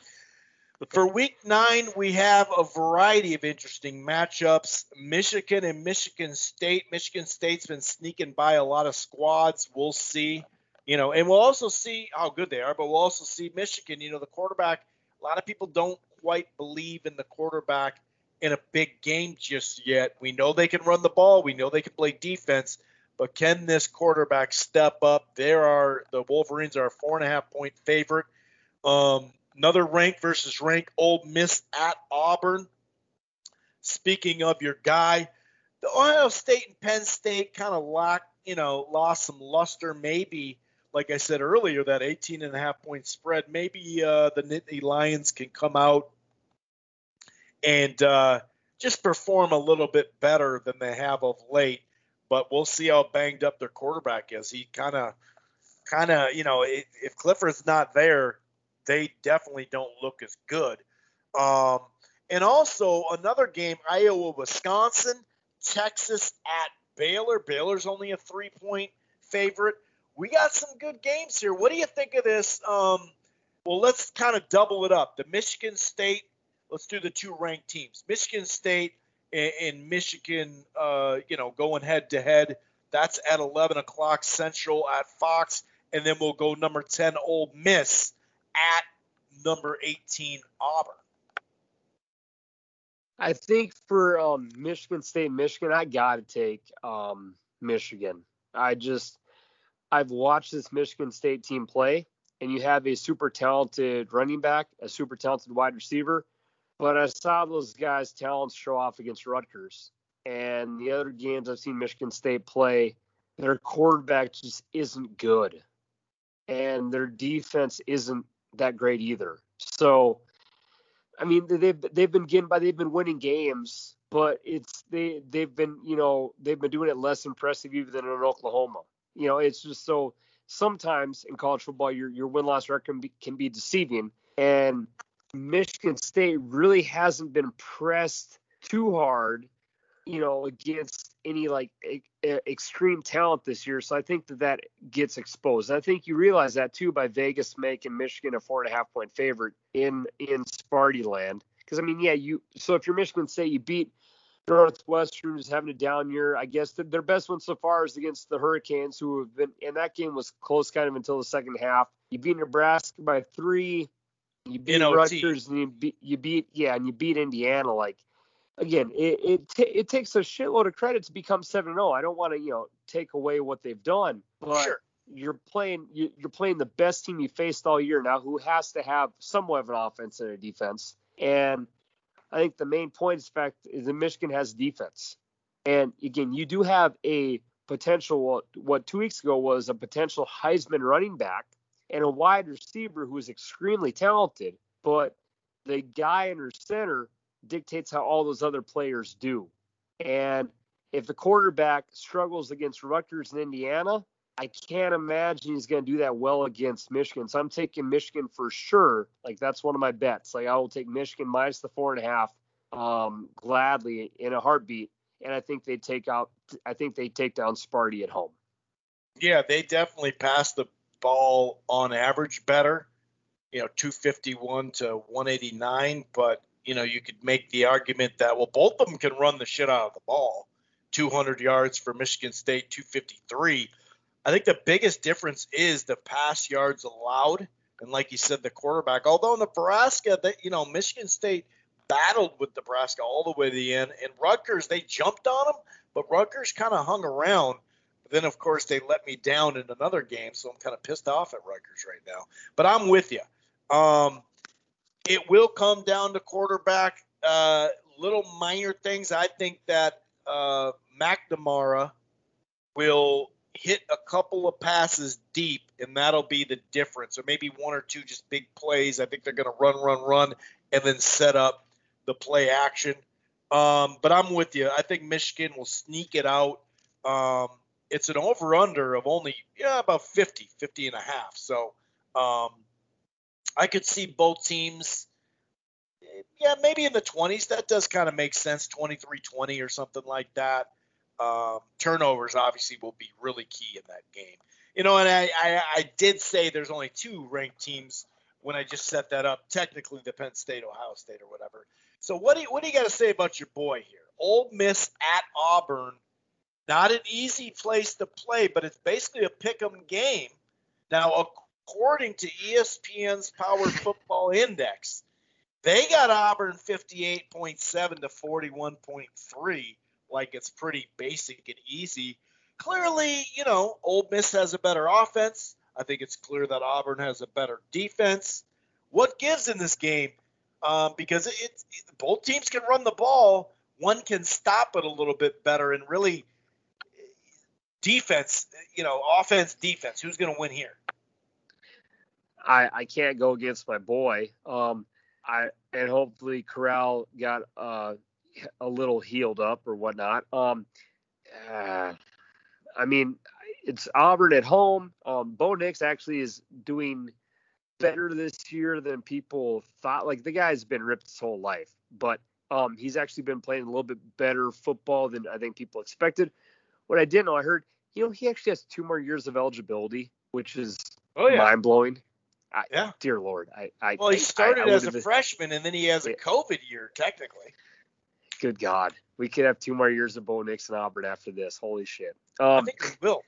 S1: For week nine, we have a variety of interesting matchups. Michigan and Michigan State. Michigan State's been sneaking by a lot of squads. We'll see. You know, and we'll also see how good they are, but we'll also see Michigan, you know, the quarterback. A lot of people don't quite believe in the quarterback in a big game just yet. We know they can run the ball, we know they can play defense, but can this quarterback step up? There are the Wolverines are a four and a half point favorite. Um, another rank versus rank, Ole Miss at Auburn. Speaking of your guy, the Ohio State and Penn State kind of locked, you know, lost some luster maybe like I said earlier, that 18 and a half point spread, maybe uh, the Nittany Lions can come out and uh, just perform a little bit better than they have of late. But we'll see how banged up their quarterback is. He kind of, kind of, you know, if, if Clifford's not there, they definitely don't look as good. Um, and also another game, Iowa, Wisconsin, Texas at Baylor. Baylor's only a three point favorite we got some good games here. What do you think of this? Um, well, let's kind of double it up. The Michigan State, let's do the two ranked teams. Michigan State and, and Michigan, uh, you know, going head to head. That's at 11 o'clock Central at Fox. And then we'll go number 10, Ole Miss, at number 18, Auburn.
S2: I think for um, Michigan State, Michigan, I got to take um, Michigan. I just I've watched this Michigan State team play, and you have a super talented running back, a super talented wide receiver, but I saw those guys' talents show off against Rutgers. And the other games I've seen Michigan State play, their quarterback just isn't good, and their defense isn't that great either. So, I mean, they've they've been getting by, they've been winning games, but it's they they've been you know they've been doing it less impressive even than in Oklahoma. You know, it's just so sometimes in college football your your win loss record can be, can be deceiving, and Michigan State really hasn't been pressed too hard, you know, against any like e- extreme talent this year. So I think that that gets exposed. I think you realize that too by Vegas making Michigan a four and a half point favorite in in Sparty land. Because I mean, yeah, you. So if you're Michigan State, you beat Northwestern is having a down year. I guess the, their best one so far is against the Hurricanes, who have been, and that game was close kind of until the second half. You beat Nebraska by three. You beat Rutgers, and you beat, you beat, yeah, and you beat Indiana. Like, again, it it, t- it takes a shitload of credit to become seven zero. Oh. I don't want to, you know, take away what they've done, but sure. you're playing you're playing the best team you faced all year now, who has to have somewhat of an offense and a defense, and I think the main point is fact is that Michigan has defense. And again, you do have a potential what, what two weeks ago was a potential Heisman running back and a wide receiver who is extremely talented, but the guy under center dictates how all those other players do. And if the quarterback struggles against Rutgers and Indiana, I can't imagine he's going to do that well against Michigan. So I'm taking Michigan for sure. Like that's one of my bets. Like I will take Michigan minus the four and a half, um, gladly in a heartbeat. And I think they take out. I think they take down Sparty at home.
S1: Yeah, they definitely pass the ball on average better. You know, 251 to 189. But you know, you could make the argument that well, both of them can run the shit out of the ball. 200 yards for Michigan State, 253 I think the biggest difference is the pass yards allowed, and like you said, the quarterback. Although Nebraska, that you know, Michigan State battled with Nebraska all the way to the end, and Rutgers they jumped on them, but Rutgers kind of hung around. Then, of course, they let me down in another game, so I'm kind of pissed off at Rutgers right now. But I'm with you. Um, it will come down to quarterback. Uh, little minor things. I think that uh, McNamara will hit a couple of passes deep, and that'll be the difference. Or maybe one or two just big plays. I think they're going to run, run, run, and then set up the play action. Um, but I'm with you. I think Michigan will sneak it out. Um, it's an over under of only yeah about 50, 50 and a half. So um, I could see both teams. Yeah, maybe in the 20s. That does kind of make sense. 23-20 or something like that. Um, turnovers obviously will be really key in that game. You know, and I, I, I did say there's only two ranked teams when I just set that up. Technically, the Penn State, Ohio State, or whatever. So what do you, what do you got to say about your boy here? Ole Miss at Auburn. Not an easy place to play, but it's basically a pick 'em game. Now, according to ESPN's Power Football Index, they got Auburn 58.7 to 41.3, like it's pretty basic and easy. Clearly, you know, Ole Miss has a better offense. I think it's clear that Auburn has a better defense. What gives in this game? Um, because it, it, both teams can run the ball. One can stop it a little bit better, and really, defense. You know, offense, defense. Who's going to win here?
S2: I I can't go against my boy. Um, I and hopefully Corral got uh a little healed up or whatnot. Um, uh, I mean, it's Auburn at home. Um, Bo Nix actually is doing better this year than people thought. Like the guy's been ripped his whole life, but um, he's actually been playing a little bit better football than I think people expected. What I didn't know, I heard, you know, he actually has two more years of eligibility, which is oh, yeah. mind blowing. yeah. Dear Lord, I, I
S1: well, he started I, I as a freshman and then he has a COVID year technically.
S2: Good God, we could have two more years of Bo Nix and Auburn after this. Holy shit.
S1: Um, I think we will.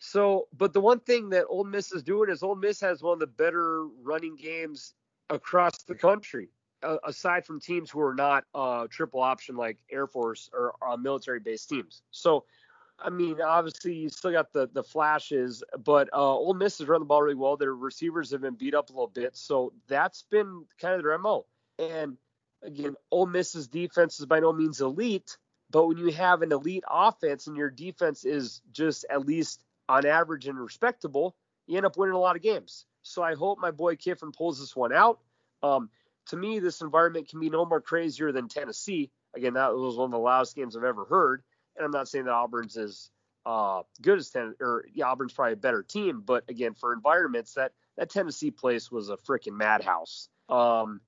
S2: So, but the one thing that Ole Miss is doing is Ole Miss has one of the better running games across the country, uh, aside from teams who are not uh, triple option like Air Force or uh, military-based teams. So, I mean, obviously you still got the the flashes, but uh, Ole Miss has run the ball really well. Their receivers have been beat up a little bit, so that's been kind of their mo. And again, Ole Miss's defense is by no means elite, but when you have an elite offense and your defense is just at least on average and respectable, you end up winning a lot of games. So I hope my boy Kiffin pulls this one out. Um, to me, this environment can be no more crazier than Tennessee. Again, that was one of the loudest games I've ever heard. And I'm not saying that Auburn's as uh, good as Tennessee, or yeah, Auburn's probably a better team. But again, for environments, that that Tennessee place was a freaking madhouse. Um,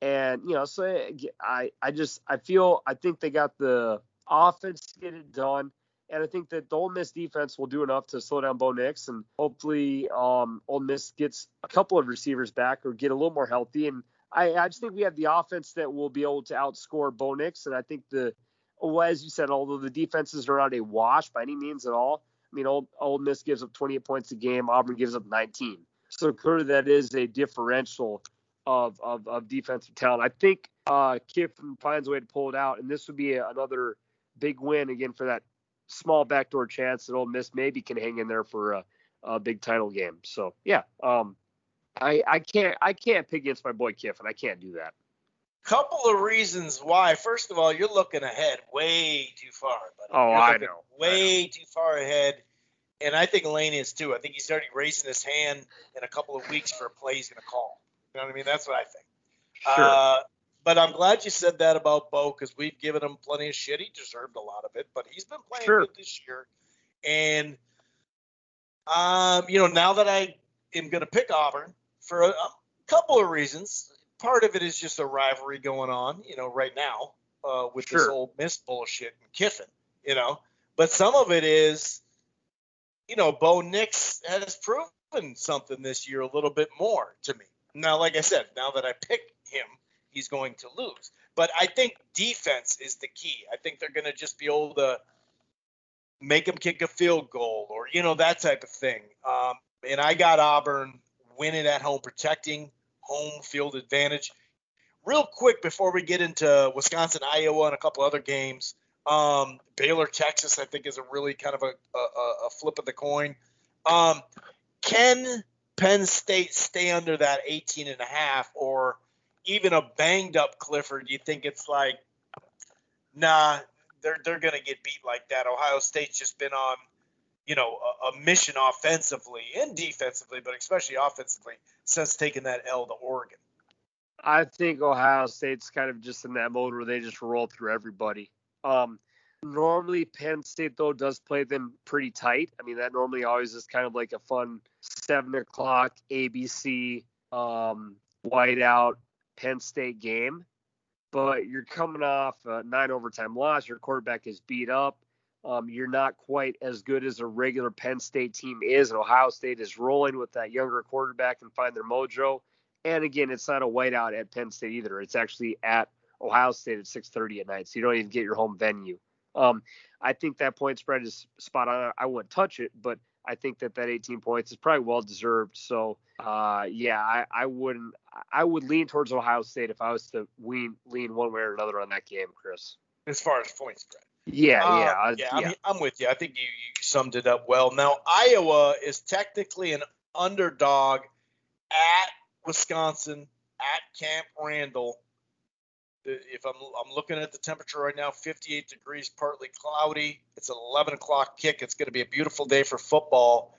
S2: and you know, so I I just I feel I think they got the offense to get it done. And I think that the Ole Miss defense will do enough to slow down Bo Nix, and hopefully, um, Ole Miss gets a couple of receivers back or get a little more healthy. And I, I just think we have the offense that will be able to outscore Bo Nix. And I think the, well, as you said, although the defenses are not a wash by any means at all. I mean, Old, Ole Miss gives up 28 points a game. Auburn gives up 19. So clearly, that is a differential of of, of defensive talent. I think uh, Kiffin finds a way to pull it out, and this would be a, another big win again for that small backdoor chance that Ole Miss maybe can hang in there for a, a big title game. So yeah, um, I I can't I can't pick against my boy Kiffin. I can't do that.
S1: Couple of reasons why. First of all, you're looking ahead way too far. Buddy.
S2: Oh, I know.
S1: Way
S2: I know.
S1: too far ahead. And I think Lane is too. I think he's already raising his hand in a couple of weeks for a play he's going to call. You know what I mean? That's what I think.
S2: Sure. Uh,
S1: but I'm glad you said that about Bo because we've given him plenty of shit. He deserved a lot of it, but he's been playing
S2: sure.
S1: good this year. And um, you know, now that I am going to pick Auburn for a, a, couple of reasons. Part of it is just a rivalry going on, you know, right now uh, with
S2: sure.
S1: this old Miss bullshit and Kiffin, you know. But some of it is, you know, Bo Nix has proven something this year a little bit more to me. Now, like I said, now that I pick him, he's going to lose. But I think defense is the key. I think they're going to just be able to make him kick a field goal or, you know, that type of thing. Um, and I got Auburn winning at home, protecting home field advantage. Real quick before we get into Wisconsin, Iowa, and a couple other games, Um, Baylor, Texas, I think is a really kind of a, a, a flip of the coin. Um, can Penn State stay under that 18 and a half or even a banged up Clifford? Do you think it's like, nah, they're they're gonna get beat like that. Ohio State's just been on, you know, a, a mission offensively and defensively, but especially offensively since taking that L to Oregon.
S2: I think Ohio State's kind of just in that mode where they just roll through everybody. Um, normally Penn State though does play them pretty tight. I mean that normally always is kind of like a fun seven o'clock ABC um, whiteout Penn State game. But you're coming off a nine overtime loss. Your quarterback is beat up. Um, you're not quite as good as a regular Penn State team is, and Ohio State is rolling with that younger quarterback and find their mojo. And again, it's not a whiteout at Penn State either. It's actually at Ohio State at 6:30 at night, so you don't even get your home venue. Um, I think that point spread is spot on. I wouldn't touch it, but I think that that 18 points is probably well deserved. So, uh, yeah, I, I wouldn't. I would lean towards Ohio State if I was to lean lean one way or another on that game, Chris.
S1: As far as point spread.
S2: Yeah, uh, yeah,
S1: yeah. yeah. I mean, I'm with you. I think you, you summed it up well. Now, Iowa is technically an underdog at Wisconsin at Camp Randall if I'm I'm looking at the temperature right now, 58 degrees, partly cloudy. It's an 11 o'clock kick. It's going to be a beautiful day for football.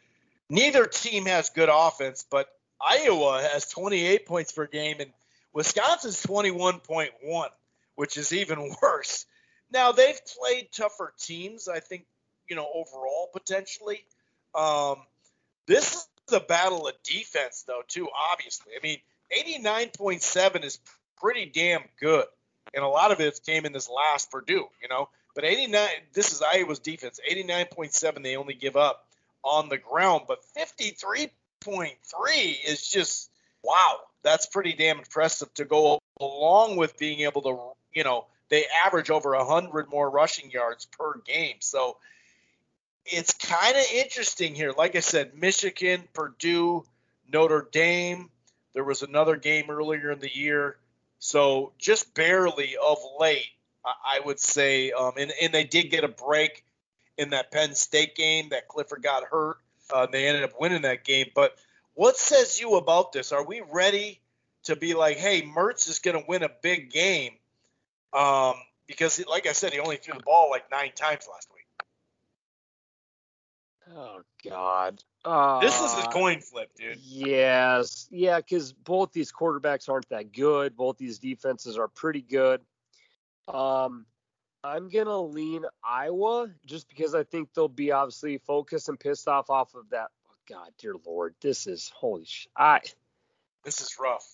S1: Neither team has good offense, but Iowa has 28 points per game and Wisconsin's 21.1, which is even <laughs> worse. Now they've played tougher teams, I think, you know, overall potentially. Um, this is a battle of defense, though, too. Obviously, I mean, 89.7 is pretty damn good. And a lot of it came in this last Purdue, you know. But 89, this is Iowa's defense. 89.7 they only give up on the ground, but 53.3 is just wow. That's pretty damn impressive to go along with being able to, you know, they average over 100 more rushing yards per game. So it's kind of interesting here. Like I said, Michigan, Purdue, Notre Dame. There was another game earlier in the year so just barely of late, I would say, um, and, and they did get a break in that Penn State game that Clifford got hurt. Uh, they ended up winning that game. But what says you about this? Are we ready to be like, hey, Mertz is going to win a big game? Um, because, like I said, he only threw the ball like nine times last week.
S2: Oh God.
S1: Uh, this is a coin flip, dude.
S2: Yes, yeah, because both these quarterbacks aren't that good. Both these defenses are pretty good. Um, I'm gonna lean Iowa just because I think they'll be obviously focused and pissed off off of that. Oh, God, dear Lord, this is holy sh. I.
S1: This is rough.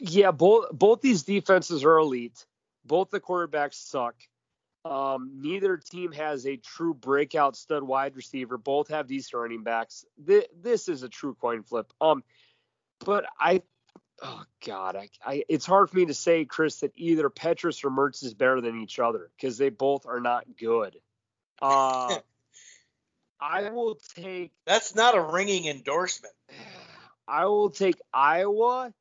S2: Yeah, both both these defenses are elite. Both the quarterbacks suck. Um, neither team has a true breakout stud wide receiver. Both have these running backs. This, this is a true coin flip. Um, but I, oh God, I, I, it's hard for me to say, Chris, that either Petras or Mertz is better than each other because they both are not good. Uh, <laughs> I will take.
S1: That's not a ringing endorsement. <sighs>
S2: I will take Iowa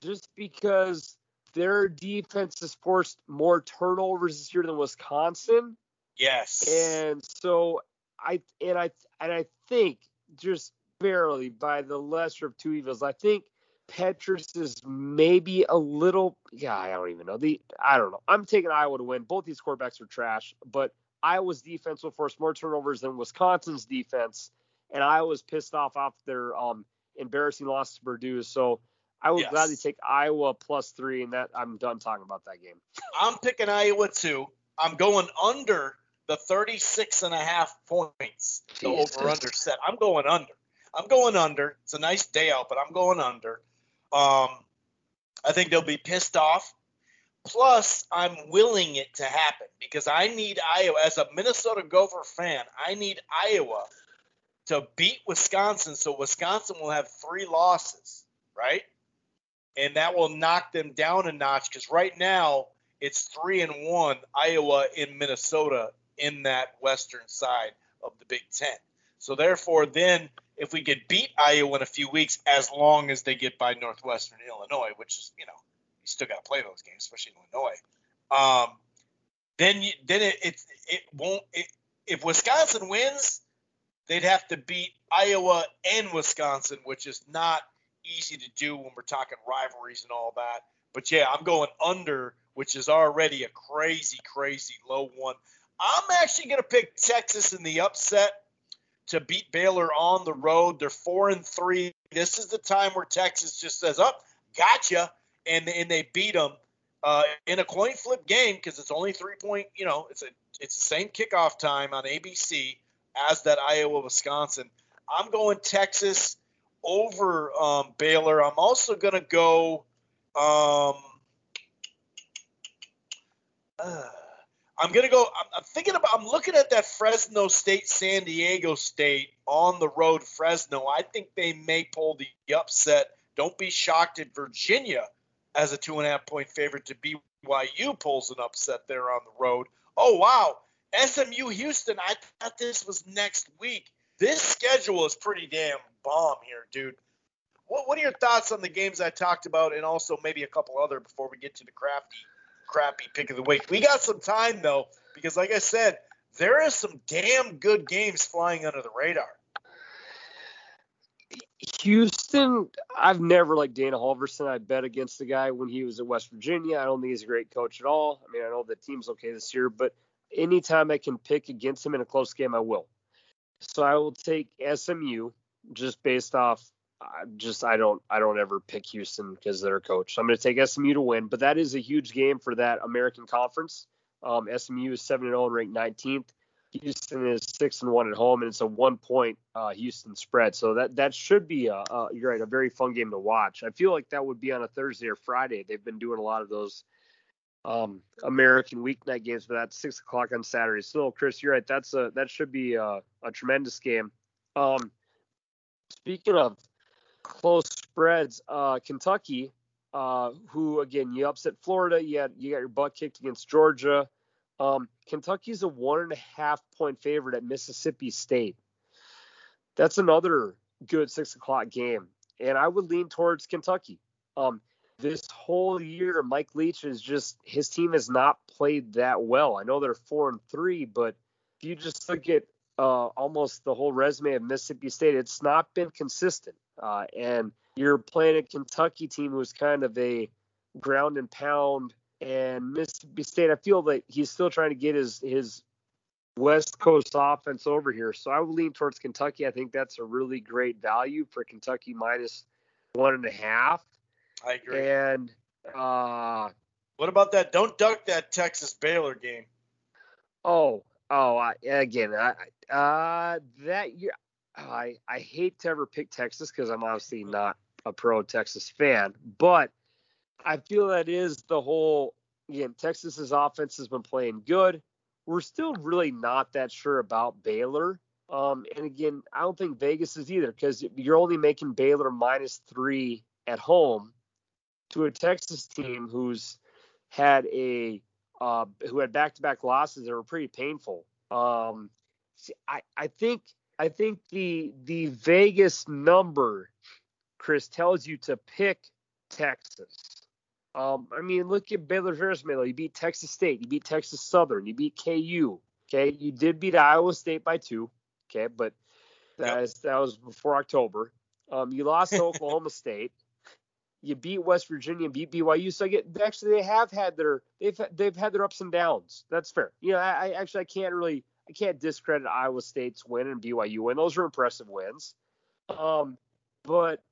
S2: just because their defense has forced more turnovers this year than Wisconsin.
S1: Yes.
S2: And so I and I and I think just barely by the lesser of two evils, I think Petras is maybe a little yeah, I don't even know. The I don't know. I'm taking Iowa to win. Both these quarterbacks are trash, but Iowa's defense will force more turnovers than Wisconsin's defense, and Iowa's pissed off off their um embarrassing loss to Purdue. So I would yes. gladly take Iowa plus three, and that I'm done talking about that game.
S1: I'm picking Iowa too. I'm going under the 36 and a half points. The over under set. I'm going under. I'm going under. It's a nice day out, but I'm going under. Um, I think they'll be pissed off. Plus, I'm willing it to happen because I need Iowa as a Minnesota Gopher fan. I need Iowa to beat Wisconsin, so Wisconsin will have three losses, right? And that will knock them down a notch because right now it's three and one Iowa in Minnesota in that western side of the Big Ten. So therefore, then if we could beat Iowa in a few weeks, as long as they get by Northwestern Illinois, which is you know you still got to play those games, especially in Illinois. Um, then you, then it, it it won't. It, if Wisconsin wins, they'd have to beat Iowa and Wisconsin, which is not easy to do when we're talking rivalries and all that. But yeah, I'm going under, which is already a crazy, crazy low one. I'm actually going to pick Texas in the upset to beat Baylor on the road. They're four and three. This is the time where Texas just says, "Up, oh, gotcha," and and they beat them uh, in a coin flip game because it's only three point. You know, it's a it's the same kickoff time on ABC as that Iowa Wisconsin. I'm going Texas over um, Baylor. I'm also going to go. Um, uh, I'm gonna go. I'm, I'm, thinking about. I'm looking at that Fresno State, San Diego State on the road. Fresno. I think they may pull the upset. Don't be shocked if Virginia, as a two and a half point favorite to BYU, pulls an upset there on the road. Oh wow, SMU Houston. I thought this was next week. This schedule is pretty damn bomb here, dude. What, what are your thoughts on the games I talked about, and also maybe a couple other before we get to the crafty crappy pick of the week. We got some time though, because like I said, there is some damn good games flying under the radar.
S2: Houston, I've never liked Dana Holgorsen. I bet against the guy when he was at West Virginia. I don't think he's a great coach at all. I mean, I know the team's okay this year, but anytime I can pick against him in a close game, I will. So I will take SMU just based off I just I don't I don't ever pick Houston because they're a coach. So I'm going to take SMU to win, but that is a huge game for that American Conference. Um, SMU is seven and zero oh and ranked 19th. Houston is six and one at home, and it's a one point uh, Houston spread. So that that should be a, a, you're right a very fun game to watch. I feel like that would be on a Thursday or Friday. They've been doing a lot of those um, American weeknight games, but that's six o'clock on Saturday. So Chris, you're right. That's a that should be a, a tremendous game. Um, speaking of close spreads. Uh, Kentucky, uh, who again you upset Florida, you had you got your butt kicked against Georgia. Um, Kentucky's a one and a half point favorite at Mississippi State. That's another good six o'clock game, and I would lean towards Kentucky. Um, this whole year, Mike Leach is just his team has not played that well. I know they're four and three, but if you just look at uh, almost the whole resume of Mississippi State, it's not been consistent. Uh, and you're playing a Kentucky team who's kind of a ground and pound. And Mississippi State, I feel that he's still trying to get his his West Coast offense over here. So I would lean towards Kentucky. I think that's a really great value for Kentucky minus one and a half.
S1: I agree.
S2: And uh,
S1: what about that? Don't duck that Texas Baylor game.
S2: Oh, oh, I, again, I, uh, that year I I hate to ever pick Texas because I'm obviously not a pro Texas fan, but I feel that is the whole again, Texas's offense has been playing good. We're still really not that sure about Baylor. Um, and again, I don't think Vegas is either because you're only making Baylor minus three at home to a Texas team who's had a uh, who had back-to-back losses that were pretty painful. Um, see, I I think I think the the Vegas number, Chris, tells you to pick Texas. Um, I mean, look at Baylor Harris Melo. You beat Texas State. You beat Texas Southern. You beat KU. Okay, you did beat Iowa State by two. Okay, but that, yep. is, that was before October. Um, you lost to <laughs> Oklahoma State. You beat West Virginia, and beat BYU. So I get actually they have had their they've they've had their ups and downs. That's fair. You know, I, I actually I can't really I can't discredit Iowa State's win and BYU win. Those are impressive wins. Um, but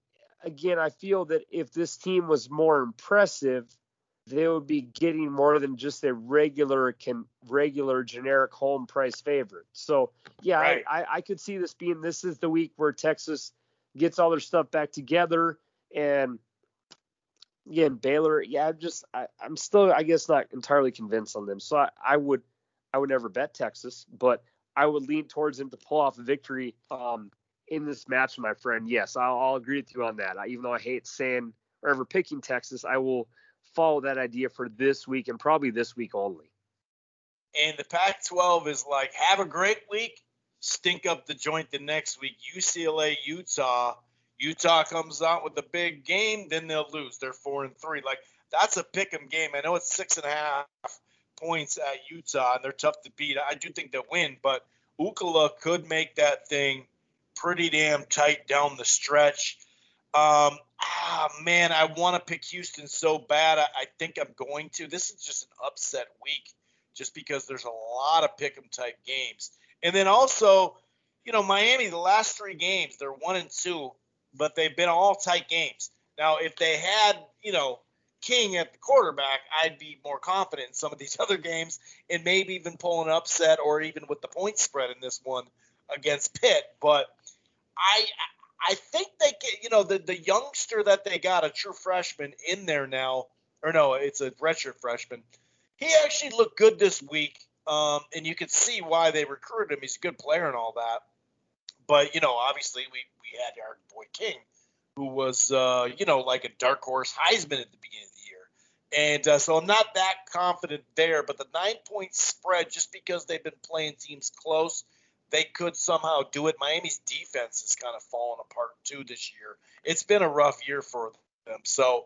S2: again, I feel that if this team was more impressive, they would be getting more than just a regular can regular generic home price favorite. So yeah, right. I, I could see this being this is the week where Texas gets all their stuff back together and again Baylor, yeah, I'm just I, am still I guess not entirely convinced on them. So I, I would I would never bet Texas, but I would lean towards them to pull off a victory um, in this match, my friend. Yes, I'll, I'll agree with you on that. I, even though I hate saying or ever picking Texas, I will follow that idea for this week and probably this week only.
S1: And the Pac 12 is like, have a great week, stink up the joint the next week. UCLA, Utah. Utah comes out with a big game, then they'll lose. They're four and three. Like that's a pick 'em game. I know it's six and a half points at Utah, and they're tough to beat. I do think they'll win, but UCLA could make that thing pretty damn tight down the stretch. Um, ah, man, I want to pick Houston so bad. I, I, think I'm going to. This is just an upset week, just because there's a lot of pick 'em type games, and then also, you know, Miami. The last three games, they're one and two, but they've been all tight games. Now, if they had, you know, King at the quarterback, I'd be more confident in some of these <laughs> other games, and maybe even pull an upset or even with the point spread in this one against Pitt. But I I think they get, you know, the, the youngster that they got, a true freshman in there now, or no, it's a redshirt freshman. He actually looked good this week, um, and you can see why they recruited him. He's a good player and all that. But, you know, obviously we, we had our boy King, who was, uh, you know, like a dark horse Heisman at the beginning of the year. And uh, so I'm not that confident there, but the nine point spread, just because they've been playing teams close – they could somehow do it. Miami's defense has kind of fallen apart too this year. It's been a rough year for them. So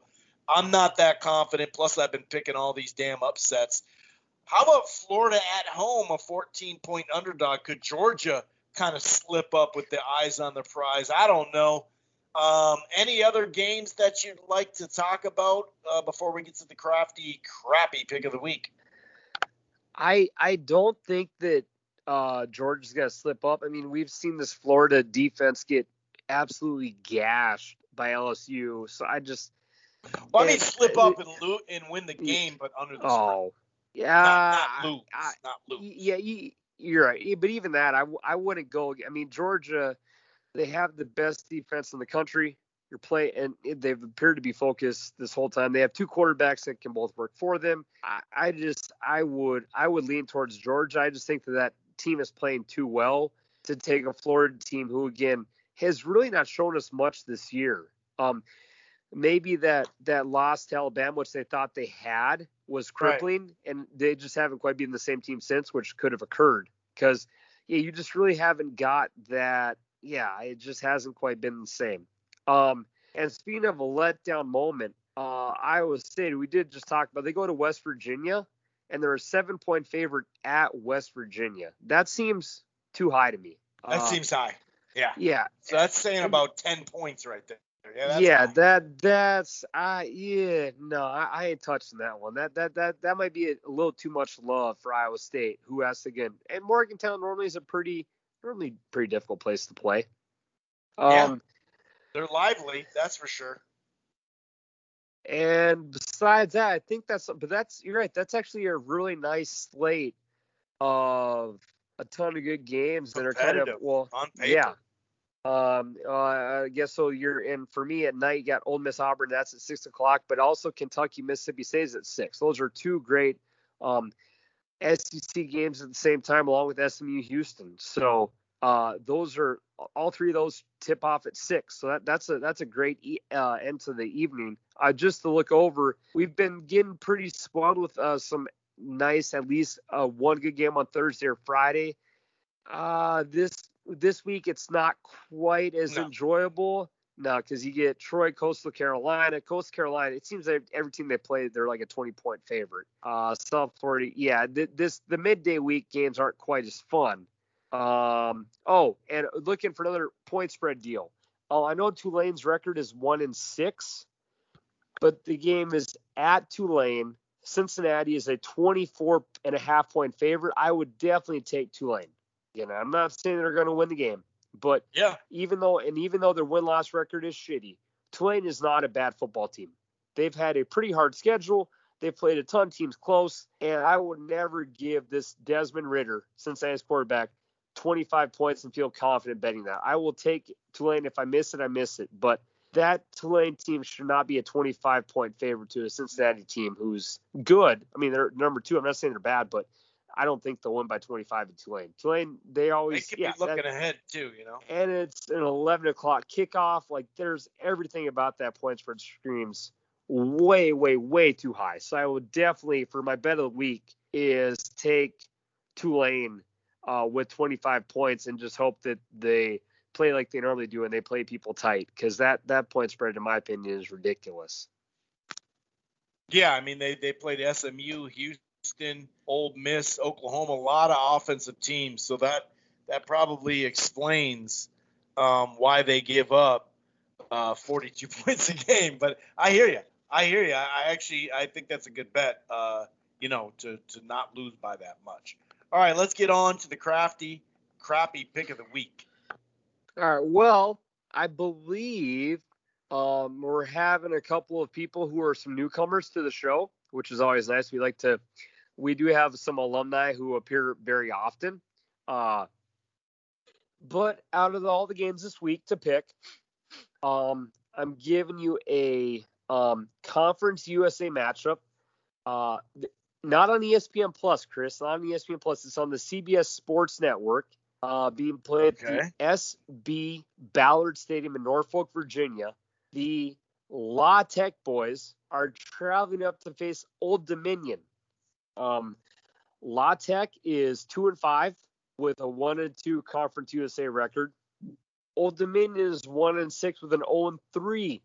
S1: I'm not that confident. Plus, I've been picking all these damn upsets. How about Florida at home, a 14 point underdog? Could Georgia kind of slip up with the eyes on the prize? I don't know. Um, any other games that you'd like to talk about uh, before we get to the crafty, crappy pick of the week?
S2: I I don't think that uh, Georgia's going to slip up. I mean, we've seen this Florida defense get absolutely gashed by LSU. So I just.
S1: Well, I mean, slip up and loot and win the game, but under the
S2: oh, yeah,
S1: not, not lose,
S2: I,
S1: not lose.
S2: Yeah, you, you're right. But even that, I, I wouldn't go. I mean, Georgia, they have the best defense in the country. You're playing, and they've appeared to be focused this whole time. They have two quarterbacks that can both work for them. I, I just, I would, I would lean towards Georgia. I just think that that team is playing too well to take a Florida team who, again, has really not shown us much this year. Um, maybe that that loss to Alabama, which they thought they had, was crippling, right. and they just haven't quite been the same team since, which could have occurred because yeah, you just really haven't got that. Yeah, it just hasn't quite been the same. Um, and speaking of a letdown moment, uh, Iowa State, we did just talk about. They go to West Virginia and they're a seven point favorite at West Virginia. That seems too high to me.
S1: That uh, seems high. Yeah.
S2: Yeah.
S1: So that's saying about ten points right there.
S2: Yeah, yeah that that's I yeah no I, I, ain't touching that one. That that that that might be a, a, little too much love for Iowa State, who has to again and Morgantown normally is a pretty normally pretty difficult place to play.
S1: Um, yeah, they're lively, that's for sure.
S2: And besides that, I think that's but that's you're right. That's actually a really nice slate of a ton of good games that are kind of well, yeah. Um, uh, I guess so. You're in for me at night. You got Ole Miss Auburn. That's at six o'clock, but also Kentucky Mississippi State is at six. Those are two great um, SEC games at the same time, along with SMU Houston. So uh, those are all three of those tip off at six. So that, that's a that's a great uh, end to the evening. Uh, just to look over, we've been getting pretty spoiled with uh, some nice, at least uh, one good game on Thursday or Friday. Uh, this this week it's not quite as no. enjoyable. No, because you get Troy, Coastal Carolina, Coastal Carolina. It seems that every team they play, they're like a 20 point favorite. Uh, South Florida, yeah. Th- this the midday week games aren't quite as fun. Um, oh, and looking for another point spread deal. Oh, I know Tulane's record is one in six, but the game is at Tulane. Cincinnati is a 24 and a half point favorite. I would definitely take Tulane. You know, I'm not saying they're going to win the game, but
S1: yeah,
S2: even though and even though their win loss record is shitty, Tulane is not a bad football team. They've had a pretty hard schedule. They've played a ton of teams close, and I would never give this Desmond Ridder, Cincinnati's quarterback, 25 points and feel confident betting that. I will take Tulane. If I miss it, I miss it. But that Tulane team should not be a 25 point favorite to a Cincinnati team who's good. I mean, they're number two. I'm not saying they're bad, but I don't think they'll win by 25 in Tulane. Tulane, they always
S1: they could yeah, be looking that, ahead too, you know.
S2: And it's an 11 o'clock kickoff. Like there's everything about that point spread screams way, way, way too high. So I would definitely, for my bet of the week, is take Tulane uh, with 25 points and just hope that they play like they normally do and they play people tight because that that point spread, in my opinion, is ridiculous.
S1: Yeah, I mean they they played SMU, Houston, Houston, Ole Miss, Oklahoma, a lot of offensive teams. So that that probably explains um, why they give up uh, 42 <laughs> points a game. But I hear you. I hear you. I actually I think that's a good bet. Uh, you know, to to not lose by that much. All right, let's get on to the crafty, crappy pick of the week.
S2: All right. Well, I believe um, we're having a couple of people who are some newcomers to the show, which is always nice. We like to, we do have some alumni who appear very often. Uh, but out of all the games this week to pick, um, I'm giving you a um, Conference USA matchup. Uh, not on ESPN Plus, Chris. Not on ESPN Plus. It's on the CBS Sports Network. Uh, being played okay. at the SB Ballard Stadium in Norfolk, Virginia. The La Tech boys are traveling up to face Old Dominion. Um, La Tech is two and five with a one and two Conference USA record. Old Dominion is one and six with an 0 and three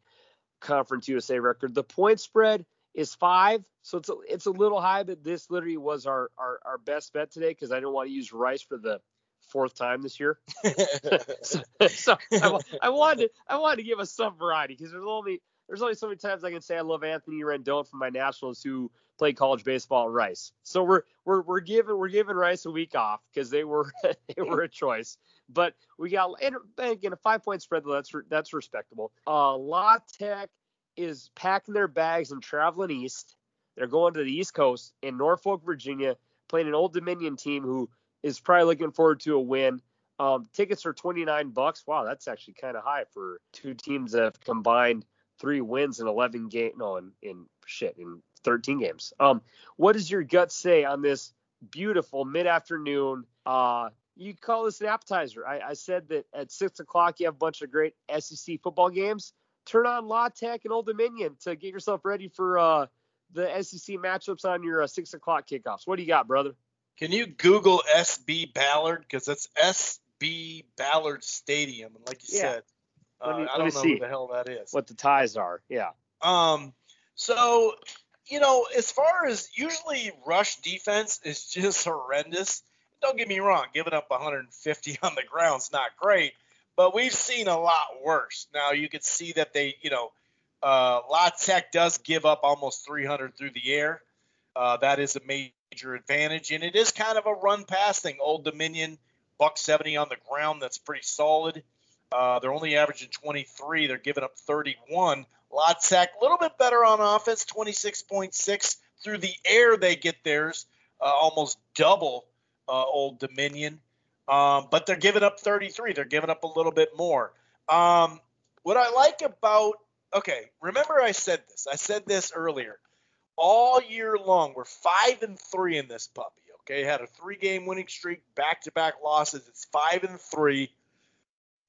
S2: Conference USA record. The point spread is five, so it's a, it's a little high, but this literally was our our, our best bet today because I didn't want to use Rice for the fourth time this year. <laughs> so, so I, I, wanted to, I wanted to give us some variety because there's only there's only so many times I can say I love Anthony Rendon from my Nationals who played college baseball at Rice. So we're we're we're giving we're giving Rice a week off because they were <laughs> they were a choice. But we got and again a five point spread though that's that's respectable. Uh, La Tech is packing their bags and traveling east. They're going to the East Coast in Norfolk, Virginia, playing an Old Dominion team who is probably looking forward to a win. Um, tickets are 29 bucks. Wow, that's actually kind of high for two teams that have combined three wins in 11 game. No, in, in shit in 13 games. Um, what does your gut say on this beautiful mid-afternoon? Uh, you call this an appetizer. I, I said that at six o'clock you have a bunch of great SEC football games. Turn on La Tech and Old Dominion to get yourself ready for uh, the SEC matchups on your uh, six o'clock kickoffs. What do you got, brother?
S1: Can you Google SB Ballard because it's SB Ballard Stadium, and like you yeah. said, uh, me, I don't know see the hell that is.
S2: What the ties are, yeah.
S1: Um, so you know, as far as usually rush defense is just <laughs> horrendous. Don't get me wrong, giving up 150 on the ground's not great, but we've seen a lot worse. Now you can see that they, you know, uh, La Tech does give up almost 300 through the air. Uh, that is a major advantage, and it is kind of a run pass thing. Old Dominion, buck 70 on the ground, that's pretty solid. Uh, they're only averaging 23. They're giving up 31. Tech, a little bit better on offense, 26.6. Through the air, they get theirs, uh, almost double uh, Old Dominion. Um, but they're giving up 33. They're giving up a little bit more. Um, what I like about, okay, remember I said this. I said this earlier all year long. We're five and three in this puppy. Okay, had a three-game winning streak, back-to-back losses. It's five and three,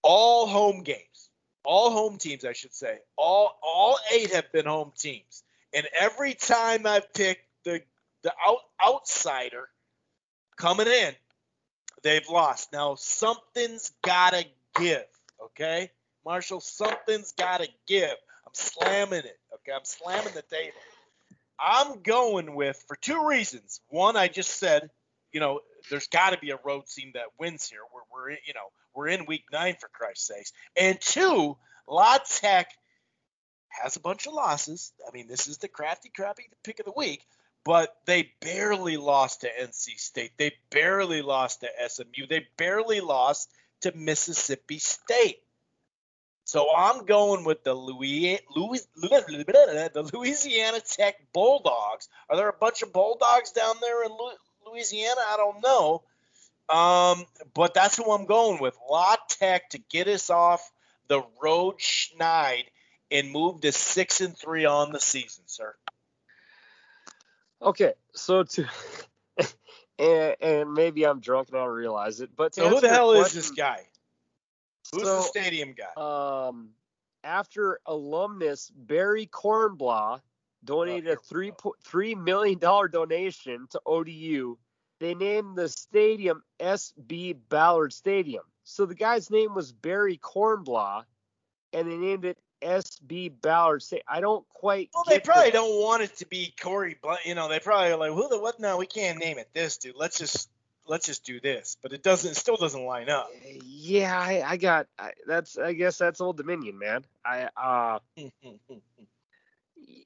S1: all home games, all home teams, I should say. All all eight have been home teams, and every time I've picked the the out, outsider coming in, they've lost. Now something's gotta give. Okay, Marshall, something's gotta give. I'm slamming it. Okay, I'm slamming the table. I'm going with for two reasons. One, I just said, you know, there's got to be a road team that wins here. We're, we're you know, we're in week nine for Christ's sakes. And two, La Tech has a bunch of losses. I mean, this is the crafty, crappy pick of the week, but they barely lost to NC State. They barely lost to SMU. They barely lost to Mississippi State. So I'm going with the Louis, Louis, <laughs> the Louisiana Tech Bulldogs. Are there a bunch of Bulldogs down there in Louisiana? I don't know. Um, but that's who I'm going with. La Tech to get us off the road schneid and move to six and three on the season, sir.
S2: Okay, so to <laughs> and, and maybe I'm drunk and I don't realize it, but
S1: so who the hell question, is this guy? Who's so, the stadium guy?
S2: Um, after alumnus Barry Kornblau donated oh, a three three million dollar donation to ODU, they named the stadium SB Ballard Stadium. So the guy's name was Barry Kornblau, and they named it SB Ballard say? I don't quite.
S1: Well, they probably the, don't want it to be Corey. But you know, they probably are like, who the what? No, we can't name it this dude. Let's just let's just do this. But it doesn't. It still doesn't line up.
S2: Yeah, I, I got. I, that's. I guess that's Old Dominion, man. I. uh <laughs>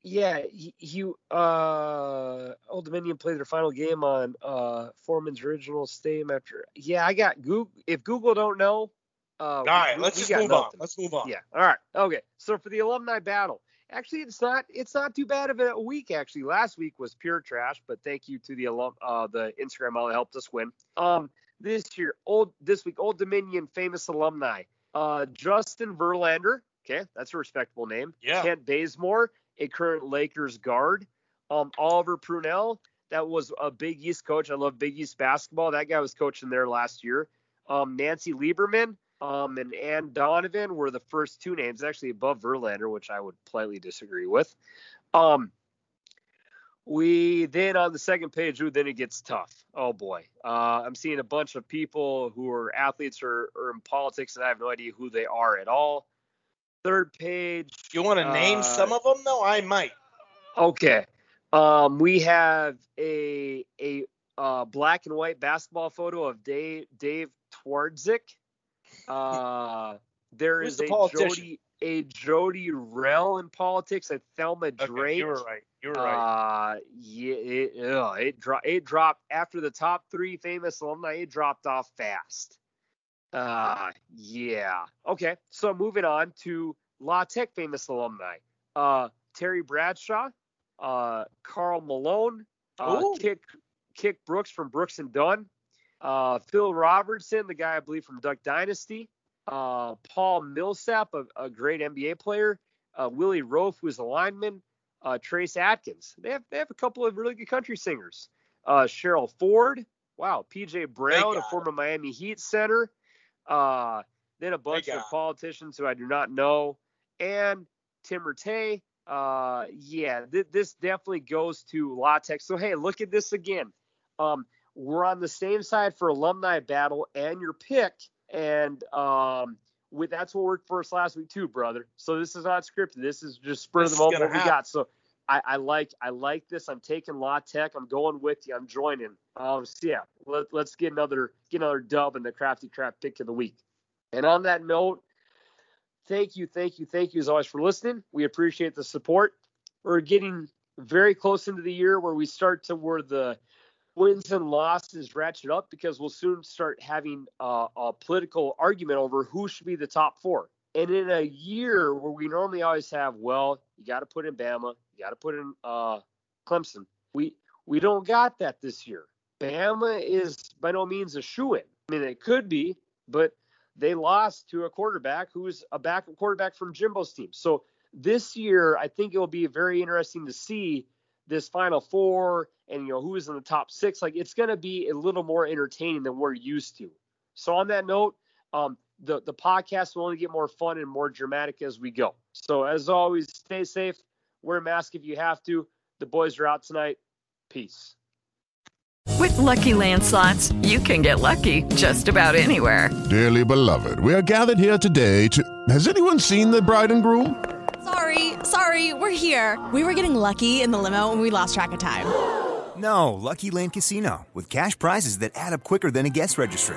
S2: Yeah, you uh Old Dominion played their final game on uh Foreman's original stadium after. Yeah, I got Google. If Google don't know,
S1: uh, all right, we, let's we just move nothing. on. Let's move on.
S2: Yeah. All right. Okay. So for the alumni battle, actually, it's not it's not too bad of a week. Actually, last week was pure trash, but thank you to the alum uh the Instagram all that helped us win. Um, this year, old this week, Old Dominion famous alumni. Uh, Justin Verlander. Okay, that's a respectable name.
S1: Yeah.
S2: Kent Bazemore, a current Lakers guard. Um, Oliver Purnell, that was a Big East coach. I love Big East basketball. That guy was coaching there last year. Um, Nancy Lieberman, um, and Anne Donovan were the first two names, actually above Verlander, which I would politely disagree with. Um, we then on the second page, ooh, then it gets tough. Oh boy, uh, I'm seeing a bunch of people who are athletes or, or, in politics, and I have no idea who they are at all. Third page.
S1: You want to name uh, some of them? though? I might.
S2: Okay. Um, we have a a uh, black and white basketball photo of Dave Dave Twardzik. Uh, <laughs> there is
S1: the
S2: a Jodi a Jodi Rell in politics at Thelma okay, Drake.
S1: You were right. You were right.
S2: Uh, yeah, it, ugh, it dropped. It dropped after the top three famous alumni. It dropped off fast. Uh, yeah. Okay. So moving on to La Tech famous alumni. Uh, Terry Bradshaw, uh, Karl Malone, uh, Kix Kix Brooks from Brooks and Dunn, uh, Phil Robertson, the guy I believe from Duck Dynasty, uh, Paul Millsap, a, a, great NBA player, uh, Willie Roaf, who's a lineman, uh, Trace Atkins. They have they have a couple of really good country singers. Uh, Cheryl Ford, wow, PJ Brown, a former Miami Heat center. Uh, then a bunch of politicians who I do not know, and Tim Rattay. Uh, yeah, th- this definitely goes to La Tech. So hey, look at this again. Um, we're on the same side for alumni battle and your pick, and um, with that's what worked for us last week too, brother. So this is not scripted. This is just spur of the moment what we got. So I, I, like I like this. I'm taking La Tech. I'm going with you. I'm joining. Um, so yeah, let, let's get another get another dub in the crafty crap pick of the week. And on that note, thank you, thank you, thank you as always for listening. We appreciate the support. We're getting very close into the year where we start to where the wins and losses ratchet up because we'll soon start having uh, a political argument over who should be the top four. And in a year where we normally always have, well, you got to put in Bama, you got to put in uh, Clemson. We we don't got that this year. Bama is by no means a shoo in. I mean, it could be, but they lost to a quarterback who's a backup quarterback from Jimbo's team. So this year, I think it will be very interesting to see this Final Four and you know who is in the top six. Like it's going to be a little more entertaining than we're used to. So on that note, um, the the podcast will only get more fun and more dramatic as we go. So as always, stay safe, wear a mask if you have to. The boys are out tonight. Peace.
S3: With lucky landslots, you can get lucky just about anywhere.
S4: Dearly beloved, we are gathered here today to. Has anyone seen the bride and groom?
S5: Sorry, sorry, we're here. We were getting lucky in the limo and we lost track of time.
S6: No, Lucky Land Casino, with cash prizes that add up quicker than a guest registry.